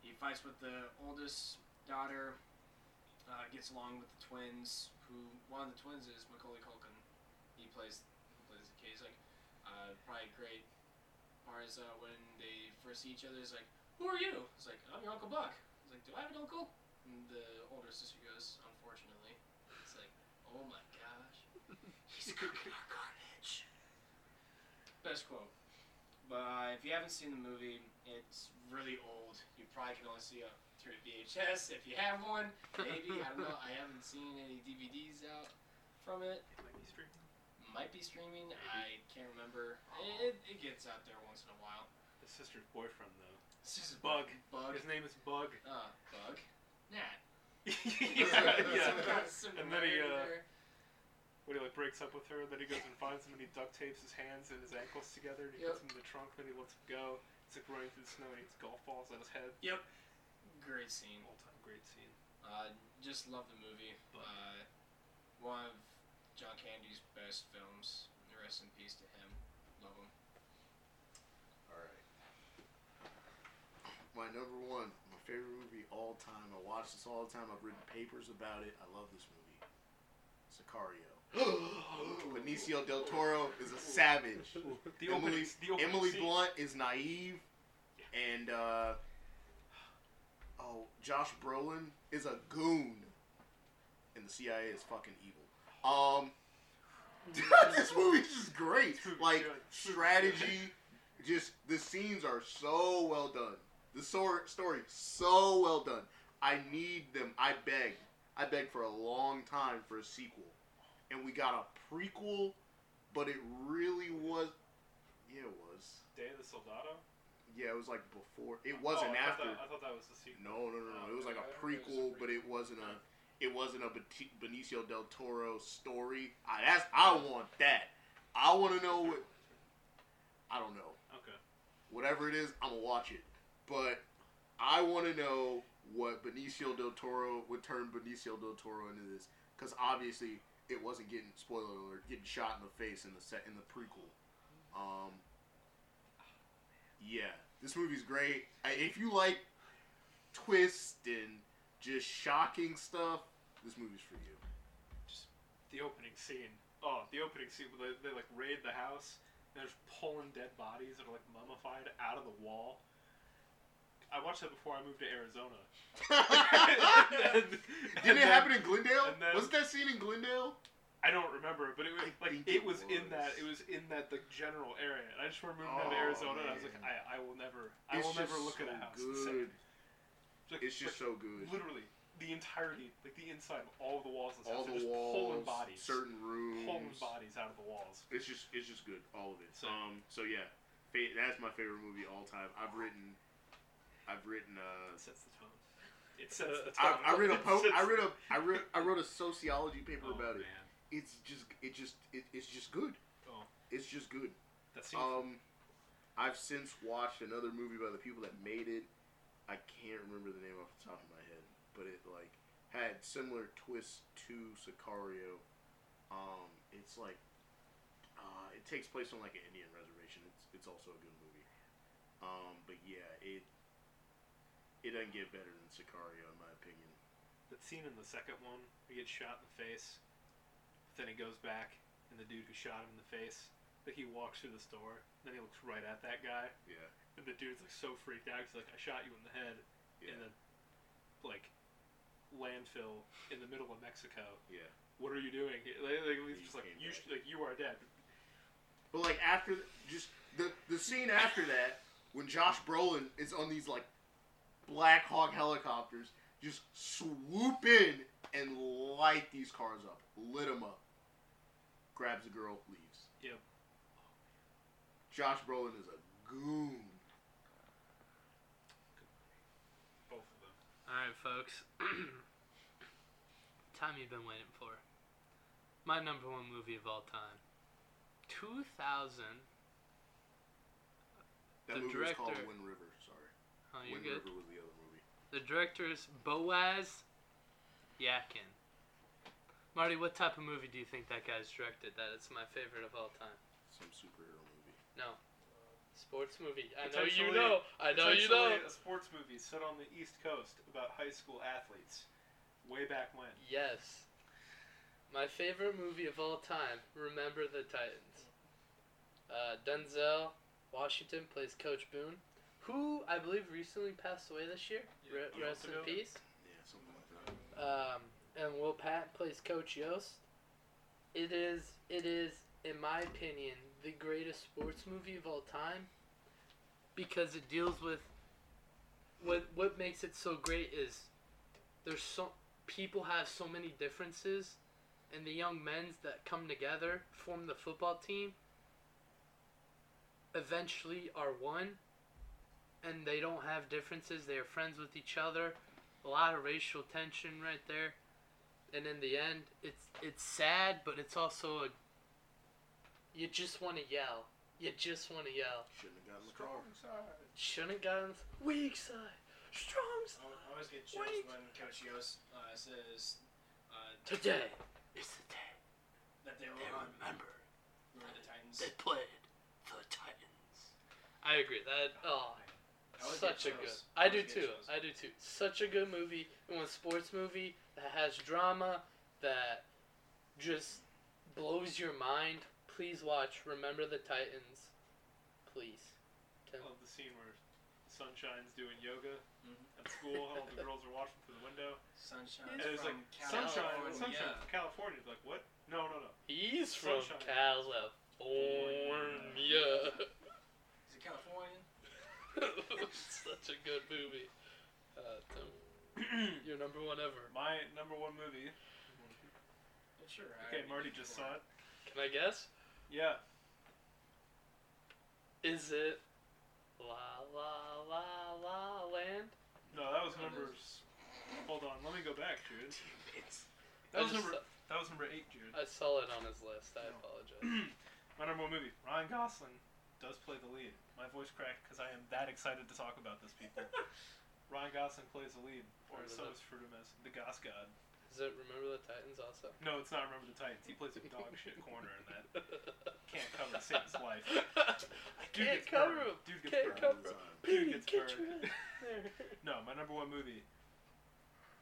He fights with the oldest daughter. Uh, gets along with the twins. Who one of the twins is Macaulay Culkin. He plays he plays the kid. He's like uh, probably great part is uh, when they first see each other. He's like, "Who are you?" It's like, "I'm your Uncle Buck." He's like, "Do I have an uncle?" And the older sister goes, "Unfortunately." It's like, "Oh my gosh, he's cooking our garbage." Best quote. But if you haven't seen the movie, it's really old. You probably can only see it through VHS if you have one. Maybe I don't know. I haven't seen any DVDs out from it. It might be streaming. Might be streaming. I can't remember. It, it gets out there once in a while. His sister's boyfriend though. A Bug. Bug. His name is Bug. Uh, bug. Nat. yeah, yeah. Some kind of And then he, uh, there. When he like breaks up with her, then he goes and finds him and he duct tapes his hands and his ankles together and he Yep. puts him in the trunk. And then he lets him go. It's like running through the snow and he hits golf balls on his head. Yep. Great scene. All time great scene. Uh, just love the movie. Bug. Uh, one of John Candy's best films. Rest in peace to him. Love him. All right. My number one, my favorite movie all time. I watch this all the time. I've written papers about it. I love this movie. Sicario. Benicio del Toro is a savage. The Emily, the Emily. Blunt is naive, and uh, oh, Josh Brolin is a goon, and the CIA is fucking evil. Um, this movie's just great. Like strategy, just the scenes are so well done. The sor- story so well done. I need them. I beg. I begged for a long time for a sequel, and we got a prequel, but it really was. Yeah, it was. Day of the Soldado. Yeah, it was like before. It oh, wasn't Oh, I after. Thought that, I thought that was the sequel. No, no, no, no. It was oh, like a it a prequel, but it wasn't a. It wasn't a Benicio del Toro story. I that's I oh. want that. I want to know what. I don't know. Okay. Whatever it is, I'm gonna watch it. But I want to know what Benicio del Toro would turn Benicio del Toro into this, because obviously it wasn't getting spoiler alert, getting shot in the face in the set in the prequel. Um. Yeah, this movie's great. If you like twist and just shocking stuff, this movie's for you. Just the opening scene. Oh, the opening scene where they, they like raid the house and there's pulling dead bodies that are like mummified out of the wall. I watched that before I moved to Arizona. And then- Didn't and it then- happen in Glendale? then- Wasn't that scene in Glendale? I don't remember, but it was I like it it was, in that it was in that the general area. And I just remember moving down to Oh, Arizona and I was like. I, I will never I It's will never look at a so house good. It's, like- It's just like, so good. literally the entirety, like the inside of all of the walls of this All house the just walls, pulling bodies, certain pulling rooms. bodies out of the walls. It's just it's just good, all of it. So- um, so yeah, fa- that's my favorite movie all time. I've written, I've written. Uh, It sets the tone. It sets the tone. I read a It po- I read a I read I wrote a sociology paper Oh, about it. man. It's just it just it, it's just good. Oh. It's just good. That scene. Um, I've since watched another movie by the people that made it. I can't remember the name off the top of my head, but it like had similar twists to Sicario. Um, it's like uh, it takes place on like an Indian reservation. It's it's also a good movie. Um, but yeah, it it doesn't get better than Sicario in my opinion. that scene in the second one, he gets shot in the face. but Then he goes back, and the dude who shot him in the face, like he walks through the store. Then he looks right at that guy, Yeah, and the dude's like so freaked out. He's like, "I shot you in the head yeah, in the like landfill in the middle of Mexico. yeah. What are you doing?" Like, like, he's just like, "You sh- like you are dead." But like after just the the scene after that, when Josh Brolin is on these like Black Hawk helicopters, just swoop in and light these cars up, lit them up, grabs the girl, leaves. Yep. Josh Brolin is a goon. Both of them. All right, folks. time you've been waiting for. My number one movie of all time. 2000. That The movie was called director- Wind River. Sorry, Oh, you're Wind good. River was the other movie. The directors Boaz Yakin. Marty, what type of movie do you think that guy's directed? That it's my favorite of all time. Some superhero movie. No. Sports movie. I know you know. I know you know. A sports movie set on the East Coast about high school athletes, way back when. Yes. My favorite movie of all time, Remember the Titans. Uh, Denzel Washington plays Coach Boone, who I believe recently passed away this year. Yeah, Re- rest in ago. peace. Yeah, something like that. Um, and Will Patton plays Coach Yoast. It is, it is, in my opinion, the greatest sports movie of all time because it deals with what what makes it so great is there's so people have so many differences and the young men's that come together form the football team eventually are one and they don't have differences. They are friends with each other. A lot of racial tension right there. And in the end it's it's sad but it's also a you just want to yell. You just want to yell. Shouldn't have gotten the car. Side. Shouldn't have gotten weak side. Strong I side. I always get chills Wait. when Coach Yoast uh, says uh, today is the day that they were they on remember Remember the Titans. they played the titans. I agree. That oh I always such a get good chills. i do too chills. i do too such a good movie and one sports movie that has drama that just blows your mind please watch remember the titans please I love the scene where Sunshine's doing yoga Mhm. at school. and all the girls are watching through the window. Sunshine. And it was like from Sunshine, California. Sunshine from California. Like what? No, no, no. He's from Sunshine. California. Is it Californian? Such a good movie. Uh, Tim, your number one ever. My number one movie. Yeah, sure. Okay, already Marty just saw it. Can I guess? Yeah. Is it La La La La Land? No, that was number. Hold on, let me go back, Jared. It's That was number. saw- That was number eight, Jared. I saw it on his list. I No. apologize. My number one movie. Ryan Gosling does play the lead. My voice cracked because I am that excited to talk about this, people. Ryan Gosling plays the lead, or Remember so that. is Fruitimus, the Goss God. Is it Remember the Titans also? No, it's not Remember the Titans. He plays a dog shit corner in that. Can't cover Satan's life. Dude can't gets cover burned. him. Dude gets Can't burned. cover him. Time. Dude gets get burned. your. No, my number one movie,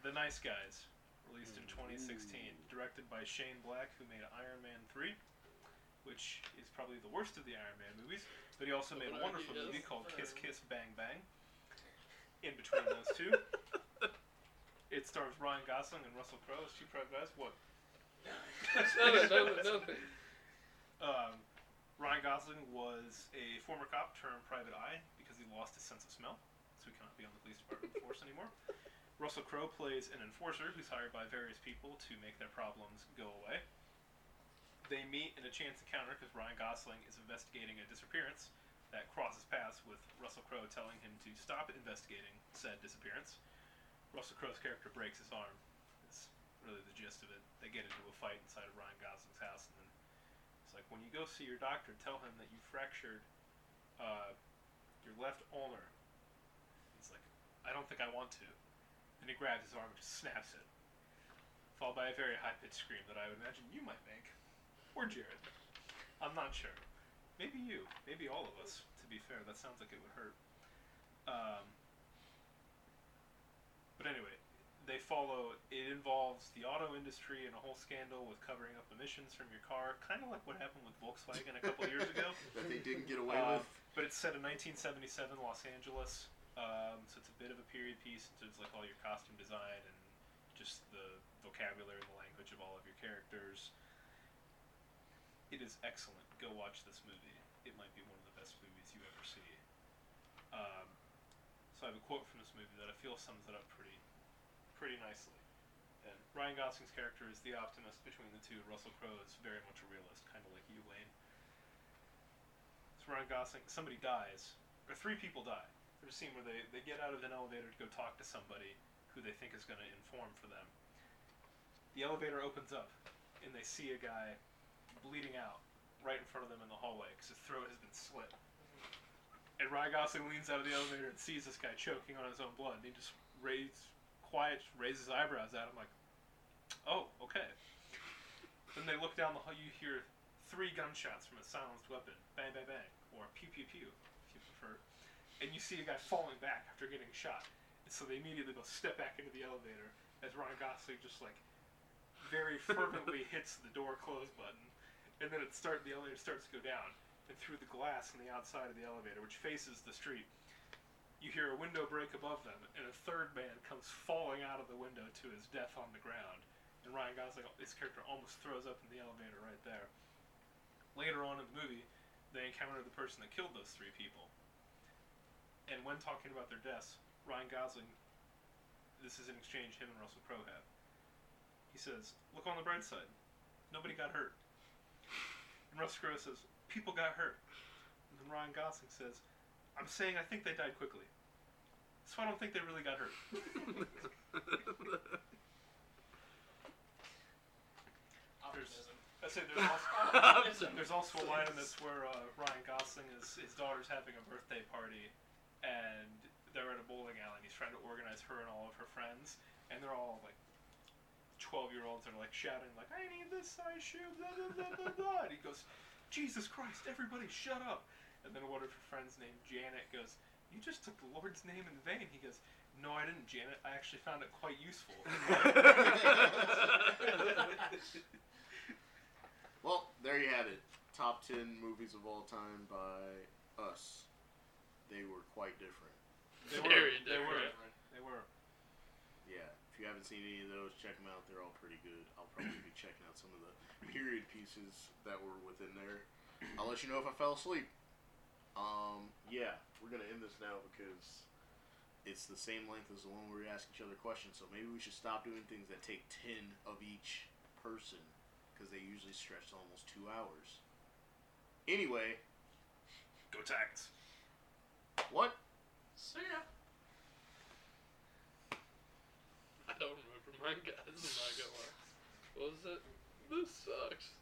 The Nice Guys, released in mm. 2016, directed by Shane Black, who made Iron Man 3, which is probably the worst of the Iron Man movies. But he also made a wonderful movie called Kiss Kiss Bang Bang. In between those two, it stars Ryan Gosling and Russell Crowe as two private eyes. What? Nothing, nothing, nothing. Um, Ryan Gosling was a former cop turned private eye because he lost his sense of smell, so he cannot be on the police department force anymore. Russell Crowe plays an enforcer who's hired by various people to make their problems go away. They meet in a chance encounter because Ryan Gosling is investigating a disappearance that crosses paths with Russell Crowe telling him to stop investigating said disappearance. Russell Crowe's character breaks his arm. It's really the gist of it. They get into a fight inside of Ryan Gosling's house, and then it's like when you go see your doctor, tell him that you fractured uh, your left ulnar. He's like, I don't think I want to. And he grabs his arm and just snaps it, followed by a very high pitched scream that I would imagine you might make, or Jared. I'm not sure. Maybe you. Maybe all of us. To be fair, that sounds like it would hurt. Um, but anyway, they follow. It involves the auto industry and a whole scandal with covering up emissions from your car, kind of like what happened with Volkswagen a couple years ago. that they didn't get away Uh, with. But it's set in 1977 Los Angeles, um, so it's a bit of a period piece. It's like all your costume design and just the vocabulary and the language of all of your characters. It is excellent. Go watch this movie. It might be one of the best movies you ever see. Um, so I have a quote from this movie that I feel sums it up pretty, pretty nicely. And Ryan Gosling's character is the optimist between the two. Russell Crowe is very much a realist, kind of like you, Wayne. So Ryan Gosling, somebody dies, or three people die. There's a scene where they, they get out of an elevator to go talk to somebody who they think is going to inform for them. The elevator opens up, and they see a guy bleeding out right in front of them in the hallway because his throat has been slit. And Ryan Gosling leans out of the elevator and sees this guy choking on his own blood, and he just raise, quiet, raises his eyebrows at him like, Oh, okay. Then they look down the hall. You hear three gunshots from a silenced weapon. Bang, bang, bang. Or pew, pew, pew, if you prefer. And you see a guy falling back after getting shot. And so they immediately go step back into the elevator as Ryan Gosling just like very fervently hits the door close button. And then it start the elevator starts to go down. And through the glass on the outside of the elevator, which faces the street, you hear a window break above them, and a third man comes falling out of the window to his death on the ground. And Ryan Gosling, his character, almost throws up in the elevator right there. Later on in the movie, they encounter the person that killed those three people. And when talking about their deaths, Ryan Gosling, this is an exchange him and Russell Crowe have. He says, "Look on the bright side. Nobody got hurt." And Russell Crowe says, "People got hurt." And then Ryan Gosling says, "I'm saying I think they died quickly. So I don't think they really got hurt." Optimism. I say there's also, there's also a line in this where uh, Ryan Gosling is his daughter's having a birthday party, and they're at a bowling alley, and he's trying to organize her and all of her friends, and they're all like. 12 year olds are like shouting like I need this size shoe blah blah blah blah blah and he goes Jesus Christ everybody shut up and then one of her friends named Janet goes you just took the Lord's name in vain he goes no I didn't Janet I actually found it quite useful Well, there you have it. Top 10 movies of all time by us. They were quite different. they Very were they were different. they were Yeah, if you haven't seen any of those, check them out. They're all pretty good. I'll probably be checking out some of the period pieces that were within there. I'll let you know if I fell asleep. Um, yeah, we're gonna end this now because it's the same length as the one where we ask each other questions. So maybe we should stop doing things that take ten of each person because they usually stretch to almost two hours. Anyway, go Titans what? See ya. I don't remember mine, guys. I'm not gonna lie. What was it? This sucks.